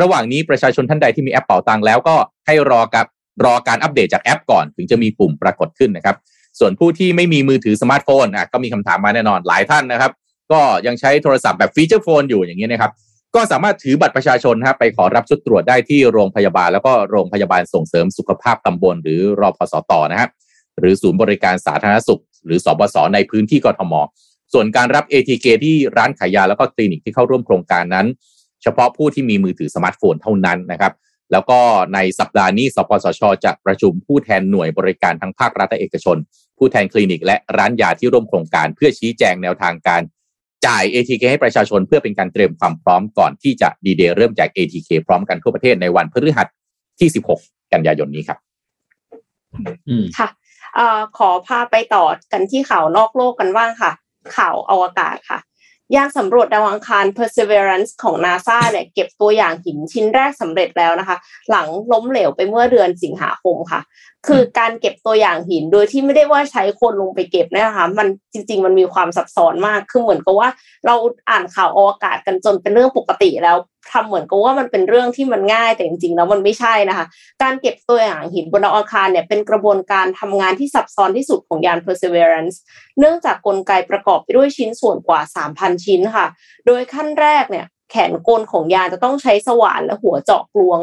ระหว่างนี้ประชาชนท่านใดที่มีแอปเป๋าตังค์แล้วก็ให้รอกับรอการอัปเดตจากแอปก่อน ถึงจะมีปุ่มปรากฏขึ้นนะครับ ส่วนผู้ที่ไม่มีมือถือสมาร์ทโฟนอะก็มีคำถามมาแน่นอนหลายท่านนะครับ ก็ยังใช้โทรศัพท์แบบ feature phone อยู่อย่างนี้นะครับ ก็สามารถถือบัตรประชาชนนะครับไปขอรับชุดตรวจได้ที่โรงพยาบาล แล้วก็โรงพยาบาลส่งเสริมสุขภาพตำบล หรือรพ.สต.นะครับหรือศูนย์บริการสาธารณสุข หรือศบส.ในพื้นที่กทม ส่วนการรับ ATK ที่ร้านขายยาแล้วก็คลินิกที่เข้าร่วมโครงการนั้น เฉพาะผู้ที่มีมือถือสมาร์ทโฟนเท่านั้นนะครับแล้วก็ในสัปดาห์นี้สปสช จะประชุมผู้แทนหน่วยบริการทั้งภาครัฐและเอกชน ผู้แทนคลินิกและร้านยาที่ร่วมโครงการ เพื่อชี้แจงแนวทางการ จ่าย ATK ให้ประชาชนเพื่อเป็นการเตรียมความพร้อมก่อนที่จะดีเดย์เริ่มแจก ATK พร้อมกันทั่วประเทศในวันพฤหัสที่ 16 กันยายนนี้ครับอืมค่ะเอ่อขอพาไปต่อกันที่ข่าวนอกโลกกันบ้างค่ะ ข่าวอวกาศค่ะ ยานสำรวจดาวอังคาร Perseverance ของ NASA เนี่ยเก็บตัวอย่างหินชิ้นแรกสำเร็จแล้วนะคะ หลังล้มเหลวไปเมื่อเดือนสิงหาคมค่ะ คือการเก็บตัวอย่างหินโดยที่ไม่ได้ว่าใช้คนลงไปเก็บนยนะคะ มันจริง ๆ มันมีความซับซ้อนมาก คือเหมือนกับว่าเราอ่านข่าวอวกาศกันจนเป็นเรื่องปกติแล้ว ทำเหมือนกับว่ามันเป็นเรื่องที่มันง่ายแต่จริงๆแล้วมันไม่ใช่นะคะ การเก็บตัวอย่างหินบนดาวอังคารเนี่ยเป็นกระบวนการทำงานที่ซับซ้อนที่สุดของยาน Perseverance เนื่องจากกลไกประกอบไปด้วยชิ้นส่วนกว่า 3,000 ชิ้นค่ะ โดยขั้นแรกเนี่ยแขนกลของยานจะต้องใช้สว่านและหัวเจาะกลวง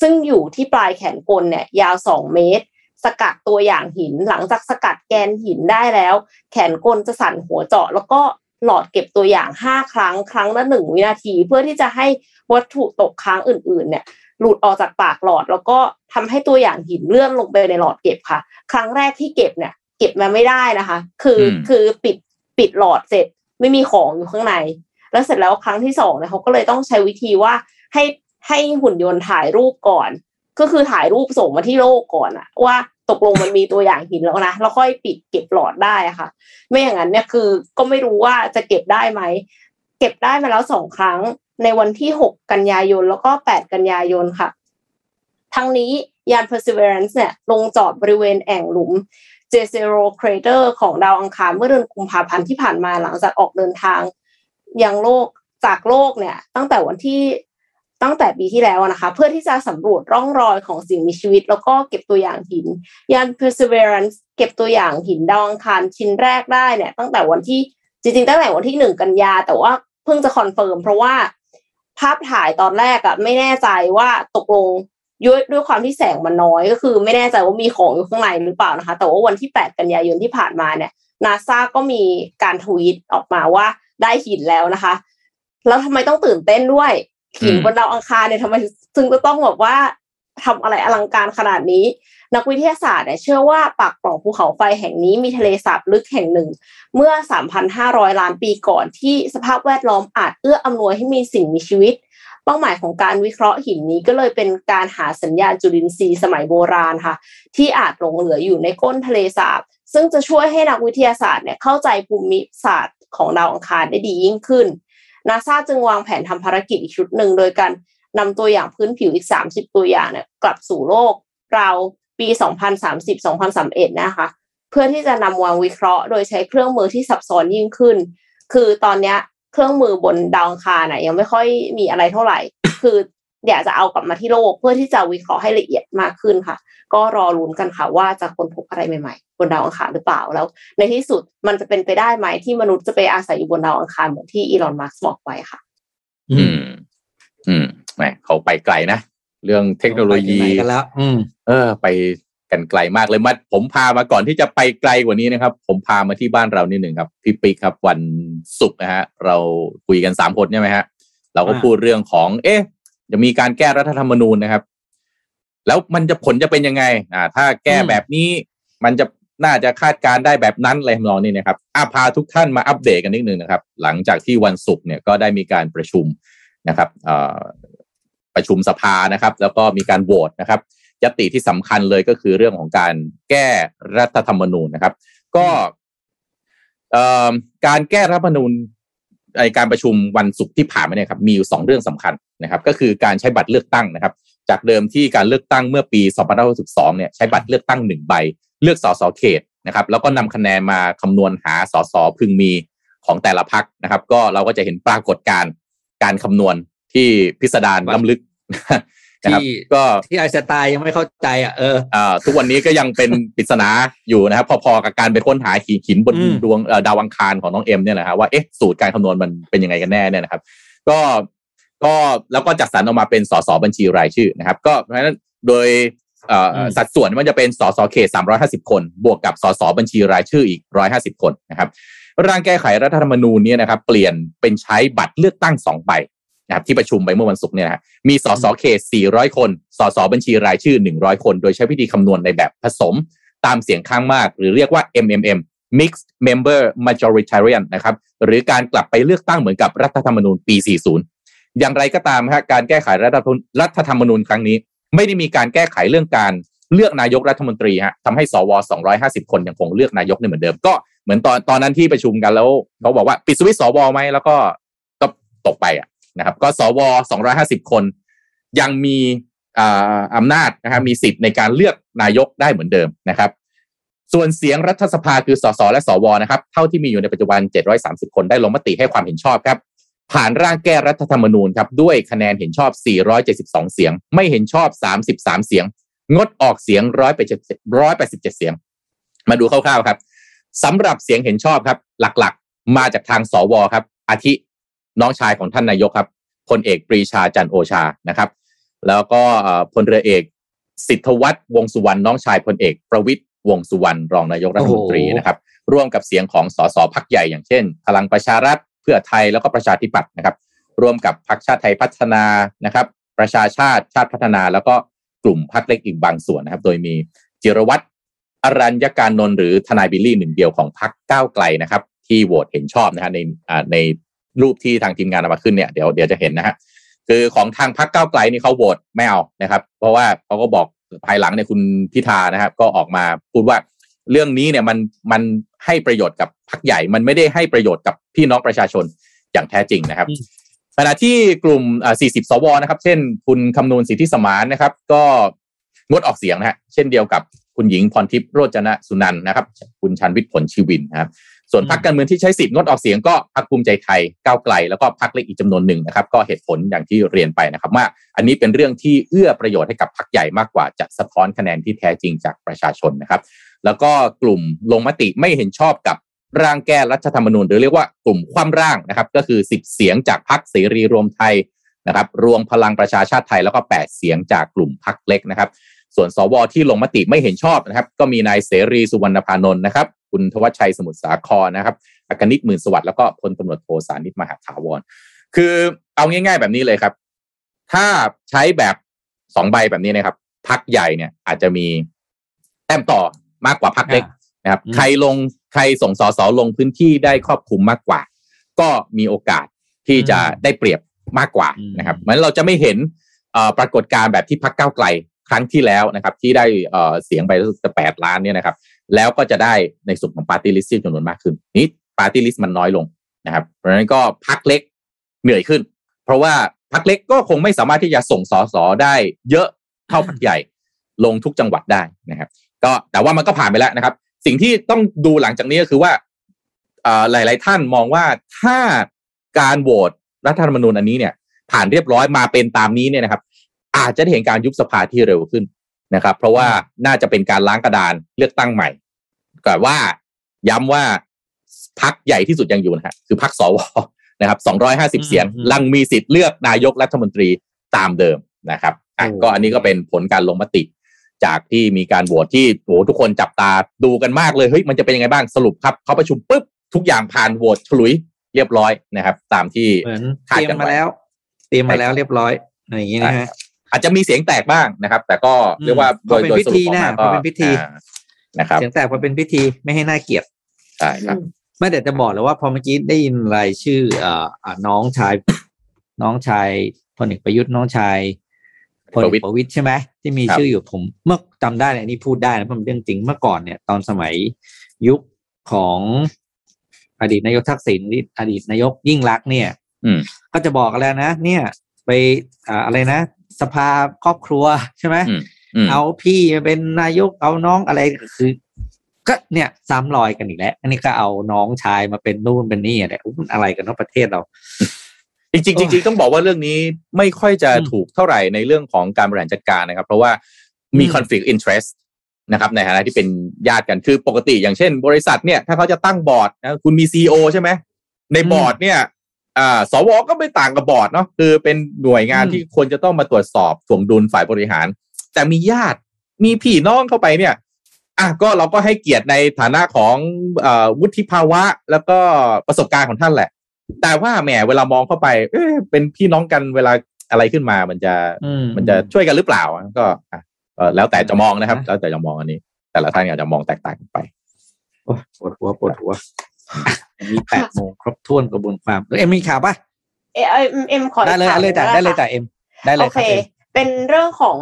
ซึ่งอยู่ที่ปลายแขนกลเนี่ยยาว 2 เมตร สกัดตัวอย่างหิน หลังจากสกัดแกนหินได้แล้ว แขนกลจะสั่นหัวเจาะแล้วก็ หลอดเก็บตัวอย่าง 5 ครั้งครั้งละ1วินาที เพื่อที่จะให้วัตถุตกค้างอื่น ๆ เนี่ย หลุดออกจากปากหลอด แล้วก็ทำให้ตัวอย่างหินเลื่อนลงไปในหลอดเก็บค่ะ ครั้งแรกที่เก็บเนี่ย เก็บมาไม่ได้นะคะ คือคือปิดปิดหลอดเสร็จไม่มีของอยู่ข้างใน แล้วเสร็จแล้วครั้งที่สองเนี่ยเขาก็เลยต้องใช้วิธีว่าให้ให้หุ่นยนต์ถ่ายรูปก่อน ก็คือถ่ายรูปส่งมาที่โลกก่อนอะว่า ตกลงมันมีตัวอย่างหินแล้วนะแล้วค่อยปิดเก็บหลอดได้ค่ะ ไม่อย่างนั้นเนี่ยคือก็ไม่รู้ว่าจะเก็บได้ไหมเก็บได้มาแล้วสองครั้งในวันที่หกกันยายน แล้วก็แปดกันยายนค่ะ ทั้งนี้ยาน Perseverance เนี่ยลงจอดบริเวณแอ่งหลุม j เ e r o Crater ของดาวอังคารเมื่อเดือนกุมภาพันธ์ที่ผ่านมาหลังจากออกเดินทางยังโลกจากโลกเนี่ยตั้งแต่วันที่ ตั้งแต่ปีที่แล้วนะคะ เพื่อที่จะสำรวจร่องรอยของสิ่งมีชีวิต แล้วก็เก็บตัวอย่างหิน ยาน Perseverance เก็บตัวอย่างหินดาวอังคารชิ้นแรกได้เนี่ย ตั้งแต่วันที่จริงๆ ตั้งแต่วันที่หนึ่งกันยา แต่ว่าเพิ่งจะ confirm เพราะว่าภาพถ่ายตอนแรกอะไม่แน่ใจว่าตกลงด้วยด้วยความที่แสงมันน้อยก็คือ ไม่แน่ใจว่ามีของอยู่ข้างในหรือเปล่านะคะ แต่ว่าวันที่แปดกันยายนที่ผ่านมาเนี่ยนาซาก็มีการทวีตออกมาว่าได้หินแล้วนะคะแล้วทำไมต้องตื่นเต้นด้วย หินบนดาวอังคารเนี่ยทำไมถึงจะต้องแบบว่าทำอะไรอลังการขนาดนี้ นักวิทยาศาสตร์เนี่ยเชื่อว่าปากปล่องภูเขาไฟแห่งนี้มีทะเลสาบลึกแห่งหนึ่ง เมื่อ 3,500 ล้านปีก่อนที่สภาพแวดล้อมอาจเอื้ออำนวยให้มีสิ่งมีชีวิต เป้าหมายของการวิเคราะห์หินนี้ก็เลยเป็นการหาสัญญาณจุลินทรีย์สมัยโบราณค่ะ ที่อาจหลงเหลืออยู่ในก้นทะเลสาบ ซึ่งจะช่วยให้นักวิทยาศาสตร์เนี่ยเข้าใจภูมิศาสตร์ของดาวอังคารได้ดียิ่งขึ้น นาซาจึงวางแผนทำภารกิจอีกชุดหนึ่ง โดยการนำตัวอย่างพื้นผิวอีก 30 ตัวอย่างเนี่ยกลับสู่โลกเราปี 2030-2031 นะคะ เพื่อที่จะนำวางวิเคราะห์ โดยใช้เครื่องมือที่ซับซ้อนยิ่งขึ้น คือตอนนี้เครื่องมือบนดาวอังคารน่ะยังไม่ค่อยมีอะไรเท่าไหร่ คืออยากจะเอากลับมาที่โลกเพื่อที่จะวิเคราะห์ให้ละเอียดมากขึ้นค่ะ ก็รอลุ้นกันค่ะว่าจะค้นพบอะไรใหม่ๆ บนดาวอังคารหรือเปล่าแล้ว ในที่สุดมันจะเป็นไปได้ไหมที่มนุษย์จะไปอาศัยอยู่บนดาวอังคารเหมือนที่อีลอนมัสก์บอกไว้ค่ะ อืม อืมแหมเขาไปไกลนะเรื่องเทคโนโลยีกันแล้ว อืม เออ ไปกันไกลมากเลยมาผมพามาก่อนที่จะไปไกลกว่านี้นะครับ ผมพามาที่บ้านเรานิดหนึ่งครับพี่ปิ๊กครับ วันศุกร์นะฮะ เราคุยกันสามคนใช่ไหมฮะ เราก็พูดเรื่องของ เอ๊ะ จะมีการแก้รัฐธรรมนูญนะครับ แล้วมันจะผลจะเป็นยังไงอ่าถ้าแก้แบบนี้มันจะน่าจะคาดการได้แบบนั้นอะไรทำนองนี้นะครับอาพาทุกท่านมาอัปเดตกันนิดนึงนะครับ หลังจากที่วันศุกร์เนี่ยก็ได้มีการประชุมนะครับประชุมสภานะครับ แล้วก็มีการโหวตนะครับยติที่สำคัญเลยก็คือเรื่องของการแก้รัฐธรรมนูญนะครับ ก็การแก้รัฐธรรมนูญในการประชุมวันศุกร์ที่ผ่านมาเนี่ยครับมีอยู่สองเรื่องสำคัญนะครับ ก็คือการใช้บัตรเลือกตั้งนะครับ จากเดิมที่การเลือกตั้งเมื่อปี 2562 เนี่ยใช้บัตรเลือกตั้งหนึ่งใบ เลือกสสเขตนะครับ แล้วก็นำคะแนนมาคำนวณหาสสพึงมีของแต่ละพักนะครับ ก็เราก็จะเห็นปรากฏการการคำนวณที่พิสดารล้ำลึกนะครับก็ที่ไอสไตล์ยังไม่เข้าใจอะเอออ่าทุกวันนี้ก็ยังเป็นปริศนาอยู่นะครับ พอๆกับการไปค้นหาขีหินบนดวงดาวังคารของน้องเอ็มเนี่ยนะฮะว่าเอ๊ะสูตรการคำนวณมันเป็นยังไงกันแน่เนี่ยนะครับ ก็ ก็แล้วก็จัดสรรออกมาเป็นสสบัญชีรายชื่อนะครับ ก็เพราะฉะนั้นโดยสัดส่วนมันจะเป็นสสเขต 350 คน บวกกับสสบัญชีรายชื่ออีก 150 คนนะครับร่างแก้ไขรัฐธรรมนูญเนี่ยนะครับเปลี่ยนเป็นใช้บัตรเลือกตั้งสองใบนะครับที่ประชุมไปเมื่อวันศุกร์เนี่ยนะมีสสเขต 400 คน สสบัญชีรายชื่อ 100 คน โดยใช้วิธีคำนวณในแบบผสมตามเสียงข้างมาก หรือเรียกว่า MMM Mixed Member Majoritarian นะครับหรือการกลับไปเลือกตั้งเหมือนกับรัฐธรรมนูญปี 40 อย่างไรก็ตามฮะการแก้ไขรัฐธรรมนูญครั้งนี้ ไม่ได้มีการแก้ไขเรื่องการเลือกนายกรัฐมนตรีฮะทำให้สว250 คนยังคงเลือกนายกเหมือนเดิมก็เหมือนตอนตอนนั้นที่ประชุมกันแล้วเขาบอกว่าปิดสวิตสวไหมแล้วก็ก็ตกไปอะนะครับ ก็สว250 คน ยังมีอำนาจนะครับมีสิทธิ์ในการเลือกนายกได้เหมือนเดิมนะครับ ส่วนเสียงรัฐสภาคือสสและสวนะครับ เท่าที่มีอยู่ในปัจจุบัน 730 คนได้ลงมติให้ความเห็นชอบครับ ผ่านร่างแก้รัฐธรรมนูญครับด้วยคะแนนเห็นชอบ 472 เสียง ไม่เห็นชอบ 33 เสียง งดออกเสียง 187 เสียง มาดูคร่าวๆครับสำหรับเสียงเห็นชอบครับ หลักๆ มาจากทางสวครับ อาทิน้องชายของท่านนายกครับพลเอกปรีชาจันโอชานะครับ แล้วก็พลเรือเอกสิทธวัฒน์วงสุวรรณน้องชายพลเอกประวิตยวงสุวรรณรองนายกรัฐมนตรีนะครับ ร่วมกับเสียงของสสพักใหญ่อย่างเช่น พลังประชารัฐ พื่อไทยแล้วก็ประชาธิปัตย์นะครับ ร่วมกับพรรคชาติไทยพัฒนานะครับ ประชาชาติชาติพัฒนาแล้วก็กลุ่มพรรคเล็กอีกบางส่วนนะครับ โดยมีจิรวัตรอรัญญการนนท์หรือทนายบิลลี่หนึ่งเดียวของพรรคก้าวไกลนะครับ ที่โหวตเห็นชอบนะฮะในในรูปที่ทางทีมงานเอามาขึ้นเนี่ยเดี๋ยวเดี๋ยวจะเห็นนะฮะคือของทางพรรคก้าวไกลนี่เขาโหวตไม่เอานะครับ เพราะว่าเขาก็บอกภายหลังเนี่ยคุณพิธานะครับ ก็ออกมาพูดว่า เรื่องนี้เนี่ยมันมันให้ประโยชน์กับพรรคใหญ่ มันไม่ได้ให้ประโยชน์กับพี่น้องประชาชนอย่างแท้จริงนะครับขณะที่กลุ่มอ่า40 สว นะครับ เช่น คุณคำนูนสิทธิสมานนะครับ ก็งดออกเสียงนะฮะ เช่นเดียวกับคุณหญิงพรทิพย์โรจนสุนันท์นะครับ คุณชันวิทย์ผลชีวินนะครับ ส่วนพรรคการเมืองที่ใช้สิทธิ์งดออกเสียงก็พรรคภูมิใจไทย ก้าวไกล แล้วก็พรรคเล็กอีกจำนวนหนึ่งนะครับ ก็เหตุผลอย่างที่เรียนไปนะครับว่า อันนี้เป็นเรื่องที่เอื้อประโยชน์ให้กับพรรคใหญ่มากกว่าจะสะท้อนคะแนนที่แท้จริงจากประชาชนนะครับ แล้วก็กลุ่มลงมติไม่เห็นชอบกับร่างแก้รัฐธรรมนูญหรือเรียกว่ากลุ่มคว่ำร่างนะครับ ก็คือ 10 เสียงจากพรรคเสรีรวมไทยนะครับ รวมพลังประชาชาติไทยแล้วก็ 8 เสียงจากกลุ่มพรรคเล็กนะครับ ส่วนสวที่ลงมติไม่เห็นชอบนะครับ ก็มีนายเสรีสุวรรณพานนท์นะครับ คุณทวัชชัยสมุทรสาครนะครับอากนิตหมื่นสวัสดิ์แล้วก็พลตำรวจโทสานิตมหาถาวร คือเอาง่าย ๆ แบบนี้เลยครับ ถ้าใช้แบบสองใบแบบนี้นะครับพรรคใหญ่เนี่ยอาจจะมีแต้มต่อ มากกว่าพรรคเล็กนะครับอืมใครลงใครส่งสสลงพื้นที่ได้ครอบคลุมมากกว่า ก็มีโอกาสที่จะได้เปรียบมากกว่านะครับเหมือนเราจะไม่เห็นเอ่อปรากฏการณ์แบบที่พรรคก้าวไกลครั้งที่แล้วนะครับ ที่ได้เอ่อเสียงไปรู้สึกจะแปดล้านเนี่ยนะครับ แล้วก็จะได้ในส่วนของปาร์ตี้ลิสต์จำนวนมากขึ้นนี้ปาร์ตี้ลิสต์มันน้อยลงนะครับ เพราะฉะนั้นก็พรรคเล็กเหนื่อยขึ้น เพราะว่าพักเล็กก็คงไม่สามารถที่จะส่งสอสอได้เยอะเท่าพักใหญ่ลงทุกจังหวัดได้นะครับ ก็แต่ว่ามันก็ผ่านไปแล้วนะครับ สิ่งที่ต้องดูหลังจากนี้ก็คือว่าเอ่อหลาย ๆ ท่านมองว่าถ้าการโหวตรัฐธรรมนูญอันนี้เนี่ย ผ่านเรียบร้อยมาเป็นตามนี้เนี่ยนะครับ อาจจะได้เห็นการยุบสภาที่เร็วขึ้นนะครับ เพราะว่าน่าจะเป็นการล้างกระดานเลือกตั้งใหม่แต่ว่าย้ำว่าพักใหญ่ที่สุดยังอยู่นะฮะคือพักสวนะครับ250เสียงลังมีสิทธิ์เลือกนายกรัฐมนตรีตามเดิมนะครับอะก็อันนี้ก็เป็นผลการลงมติ จากที่มีการโหวตที่โหทุกคนจับตาดูกันมากเลยเฮ้ยมันจะเป็นยังไงบ้างสรุปครับเขาประชุมปุ๊บทุกอย่างผ่านโหวตฉลุยเรียบร้อยนะครับ ตามที่เหมือนคาดเตรียกันมไว้มาแล้ว เตรียมมาแล้วเรียบร้อยอะไรอย่างงี้นะฮะอาจจะมีเสียงแตกบ้างนะครับ แต่ก็อืมเรียกว่าโดยพอเป็นโดยสรุปออกพิธีมานะก็พอเป็นพิธีอ่านะครับเสียงแตกพอเป็นพิธีไม่ให้น่าเกลียดใช่ครับไม่แต่จะบอกเลยว่าพอเมื่อกี้ได้ยินรายชื่อเอ่ออ่าน้องชาย น้องชายพลเอกประยุทธ์น้องชาย พลเอกประวิตยใช่ไหมที่มีครับชื่ออยู่ผมเมื่อจำได้เนี่ยอันนี่พูดได้นะเพราะมันเรื่องจริงเมื่อก่อนเนี่ยตอนสมัยยุคของอดีตนายกทักษิณหรืออดีตนายกยิ่งรักษณ์เนี่ย อืมก็จะบอกกันแล้วนะ เนี่ย ไปอ่าอะไรนะ สภาครอบครัวใช่ไหมอืมอืมเอาพี่มาเป็นนายกเอาน้องอะไรคือ ก็เนี่ยซ้ำรอยกันอีกแล้ว อันนี้ก็เอาน้องชายมาเป็นนู่นเป็นนี่อะไรอุ๊ยมันอะไรกันเนาะประเทศเรา จริงๆจริงๆต้องบอกว่าเรื่องนี้ไม่ค่อยจะอืมถูกเท่าไหร่ในเรื่องของการบริหารจัดการนะครับ เพราะว่ามีอืม conflict interest นะครับในฐานะที่เป็นญาติกันคือปกติอย่างเช่น บริษัทเนี่ยถ้าเขาจะตั้งบอร์ดนะคุณมีซีอใช่ไหมในบอร์ดเนี่ยอ่าสวก็ไม่ต่างกับบอร์ดเนาะคือเป็นหน่วยงานอืมที่ควรจะต้องมาตรวจสอบถ่วงดุลฝ่ายบริหาร แต่มีญาติมีพี่น้องเข้าไปเนี่ยอะก็เราก็ให้เกียรติในฐานะของเอ่อวุฒิภาวะ แล้วก็ประสบการณ์ของท่านแหละ แต่ว่าแหมเวลามองเข้าไป เอ๊ะเป็นพี่น้องกันเวลาอะไรขึ้นมามันจะอืมมันจะช่วยกันหรือเปล่าก็อะเอ่อแล้วแต่จะมองนะครับนะแล้วแต่จะมองอันนี้ แต่ละท่านอาจจะมองแตกต่างกันไปโอ้ยปวดหัวปวดหัวอันนี้แปดโมงครบถ้วนกระบวนความเอ้ยเอ็มมีข่าวปะเอเอ็มเอ็มขอได้เลยถามได้เลยจ้ะหน่ได้เลยค่ะจ้ะเอ็มได้เลโอเคครับเอ็มเป็นเรื่องของ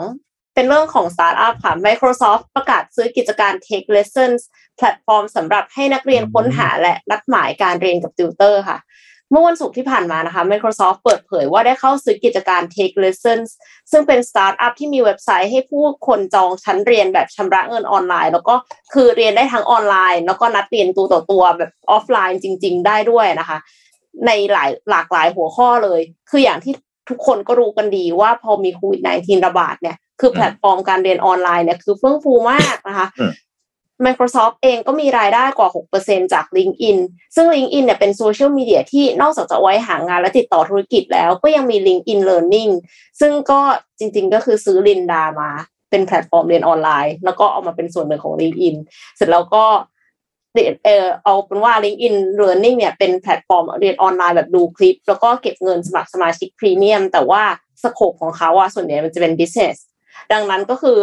เป็นเรื่องของสตาร์ทอัพค่ะ Microsoft ประกาศซื้อกิจการ Take Lessons แพลตฟอร์มสำหรับให้นักเรียนค้นหาและนัดหมายการเรียนกับติวเตอร์ค่ะ เมื่อวันศุกร์ที่ผ่านมานะคะ Microsoft เปิดเผยว่าได้เข้าซื้อกิจการ Take Lessons ซึ่งเป็นสตาร์ทอัพที่มีเว็บไซต์ให้ผู้คนจองชั้นเรียนแบบชำระเงินออนไลน์ แล้วก็คือเรียนได้ทั้งออนไลน์ แล้วก็นัดเรียนตัวต่อตัวแบบออฟไลน์จริง ๆ ได้ด้วยนะคะ ในหลายหลากหลายหัวข้อเลย คืออย่างที่ทุกคนก็รู้กันดีว่าพอมีโควิด -19 ระบาดเนี่ยคือแพลตฟอร์มการเรียนออนไลน์เนี่ยคือเฟื่องฟูมากนะคะอืม Microsoft เองก็มีรายได้กว่า 6%จาก LinkedIn ซึ่ง LinkedIn เนี่ยเป็นโซเชียลมีเดียที่นอกจากจะไว้หางานและติดต่อธุรกิจแล้วก็ยังมี LinkedIn Learning ซึ่งก็จริงๆ ก็คือซื้อ Lynda มาเป็นแพลตฟอร์มเรียนออนไลน์ แล้วก็เอามาเป็นส่วนหนึ่งของ LinkedIn เสร็จแล้วก็เออเอาเป็นว่า LinkedIn Learning เนี่ยเป็นแพลตฟอร์มเรียนออนไลน์แบบดูคลิป แล้วก็เก็บเงินสมัครสมาชิกพรีเมียมแต่ว่า scope ของเขาอะส่วนใหญ่มันจะเป็น business ดังนั้นก็คือ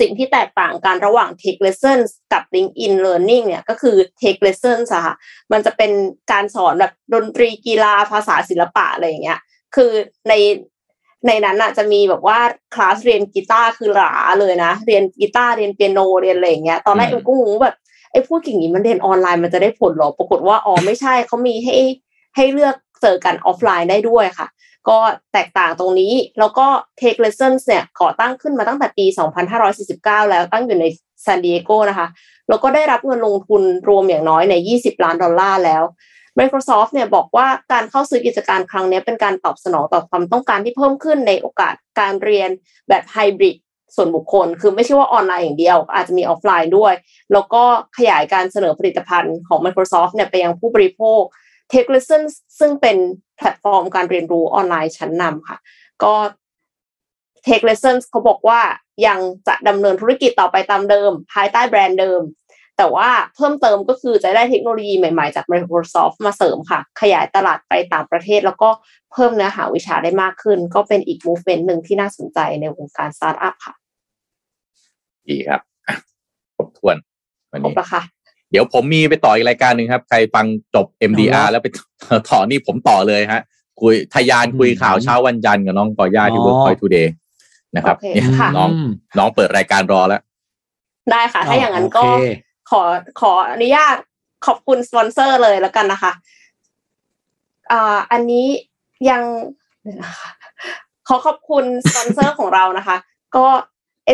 สิ่งที่แตกต่างกันระหว่าง Take Lessons กับ LinkedIn Learning เนี่ยก็คือ Take Lessons อะค่ะมันจะเป็นการสอนแบบดนตรีกีฬาภาษาศิลปะอะไรอย่างเงี้ย คือในในนั้นอะจะมีแบบว่าคลาสเรียนกีตาร์คือหราเลยนะ เรียนกีตาร์เรียนเปียโนเรียนอะไรอย่างเงี้ยตอนแรกอืเอ็มมก็งงว่าแบบไอ้พวกอย่างนี้มันเรียนออนไลน์มันจะได้ผลเหรอปรากฏว่าอ๋อไม่ใช่เขามีให้ให้เลือกเจอกันออฟไลน์ได้ด้วยค่ะ ก็แตกต่างตรงนี้ แล้วก็ Take Lessons เนี่ยก่อตั้งขึ้นมาตั้งแต่ปี 2549 แล้วตั้งอยู่ในซานดิเอโกนะคะ แล้วก็ได้รับเงินลงทุนรวมอย่างน้อยใน 20 ล้านดอลลาร์แล้ว Microsoft เนี่ยบอกว่าการเข้าซื้อกิจการครั้งนี้เป็นการตอบสนองต่อความต้องการที่เพิ่มขึ้นในโอกาสการเรียนแบบไฮบริดส่วนบุคคล คือไม่ใช่ว่าออนไลน์อย่างเดียว อาจจะมีออฟไลน์ด้วย แล้วก็ขยายการเสนอผลิตภัณฑ์ของ Microsoft เนี่ยไปยังผู้บริโภค Take Lessons ซึ่งเป็น แพลตฟอร์มการเรียนรู้ออนไลน์ชั้นนำค่ะ ก็ Take Lessons เขาบอกว่ายังจะดำเนินธุรกิจต่อไปตามเดิม ภายใต้แบรนด์เดิม แต่ว่าเพิ่มเติมก็คือจะได้เทคโนโลยีใหม่ๆ จาก Microsoft มาเสริมค่ะ ขยายตลาดไปต่างประเทศ แล้วก็เพิ่มเนื้อหาวิชาได้มากขึ้น ก็เป็นอีก movement หนึ่งที่น่าสนใจในวงการสตาร์ทอัพค่ะ ดีครับอะครบถ้วนวันครบนี้แล้วค่ะ เดี๋ยวผมมีไปต่ออีกรายการหนึ่งครับ ใครฟังจบ MDR เอาละแล้วไปต่อนี่ผมต่อเลยฮะ คุยทะยานคุยข่าวเช้าวันจันทร์กับน้องกอย่าที่อ๋อ Workpoint Today นะครับโอเคเนี่ยค่ะน้องน้องเปิดรายการรอแล้ว ได้ค่ะ ถ้าอย่างนั้นก็โอเคขอขออนุญาตขอบคุณสปอนเซอร์เลยแล้วกันนะคะอ่าอันนี้ยังเดี๋ยวนะคะขอขอบคุณสปอนเซอร์ของเรานะคะ ก็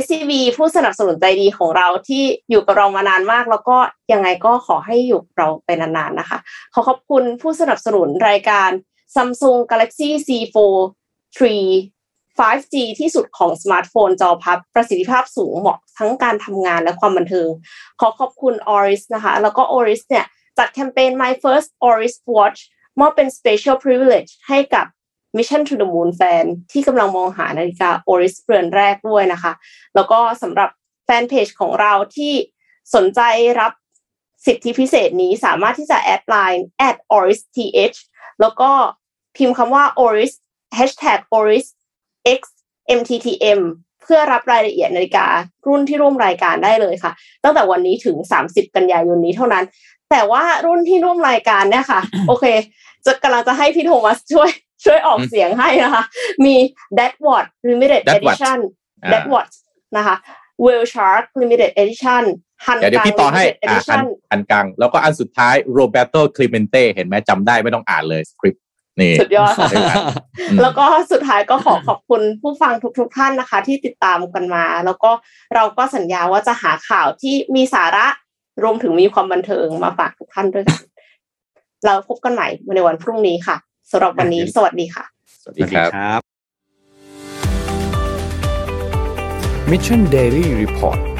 SCB ผู้สนับสนุนใจดีของเราที่อยู่กับเรามานานมาก แล้วก็ยังไงก็ขอให้อยู่กับเราไปนานๆนะคะ ขอขอบคุณผู้สนับสนุนรายการ Samsung Galaxy C4 3 5G ที่สุดของสมาร์ทโฟนจอพับ ประสิทธิภาพสูงเหมาะทั้งการทำงานและความบันเทิง ขอขอบคุณ Oris นะคะ แล้วก็ Oris เนี่ย จัดแคมเปญ My First Oris Watch มอบเป็น Special Privilege ให้กับ Mission to the Moon แฟนที่กำลังมองหานาฬิกา Oris เรือนแรกด้วยนะคะ แล้วก็สำหรับแฟนเพจของเราที่สนใจรับสิทธิพิเศษนี้สามารถที่จะแอดไลน์ at oristh แล้วก็พิมพ์คำว่า oris hashtag oris x mttm เพื่อรับรายละเอียดนาฬิการุ่นที่ร่วมรายการได้เลยค่ะ ตั้งแต่วันนี้ถึง 30 กันยายนนี้เท่านั้น แต่ว่ารุ่นที่ร่วมรายการเนี่ยค่ะ โอเค จะกำลังจะให้พี่โทมัสช่วย ช่วยออกเสียงให้นะคะ มี That Watt Limited That Watt Edition อ่า That Watt นะคะ Whale Shark Limited Edition ฮันเดี๋ยวเดี๋ยวพี่ต่อให้ Limited อ่าอัน Edition อันกลางแล้วก็อันสุดท้ายโรเบโตคลิเมนเต้เห็นไหมจำได้ไม่ต้องอ่านเลยสคริปต์นี่สุดยอดค่ะได้ครับอืมแล้วก็สุดท้ายก็ขอขอบคุณผู้ฟังทุกๆท่านนะคะ ที่ติดตามกันมา แล้วก็เราก็สัญญาว่าจะหาข่าวที่มีสาระรวมถึงมีความบันเทิงมาฝากทุกท่านด้วยกันเราพบกันใหม่ในวันพรุ่งนี้ค่ะ สำหรับวันนี้สวัสดีค่ะ สวัสดีครับครับ Mission Daily Report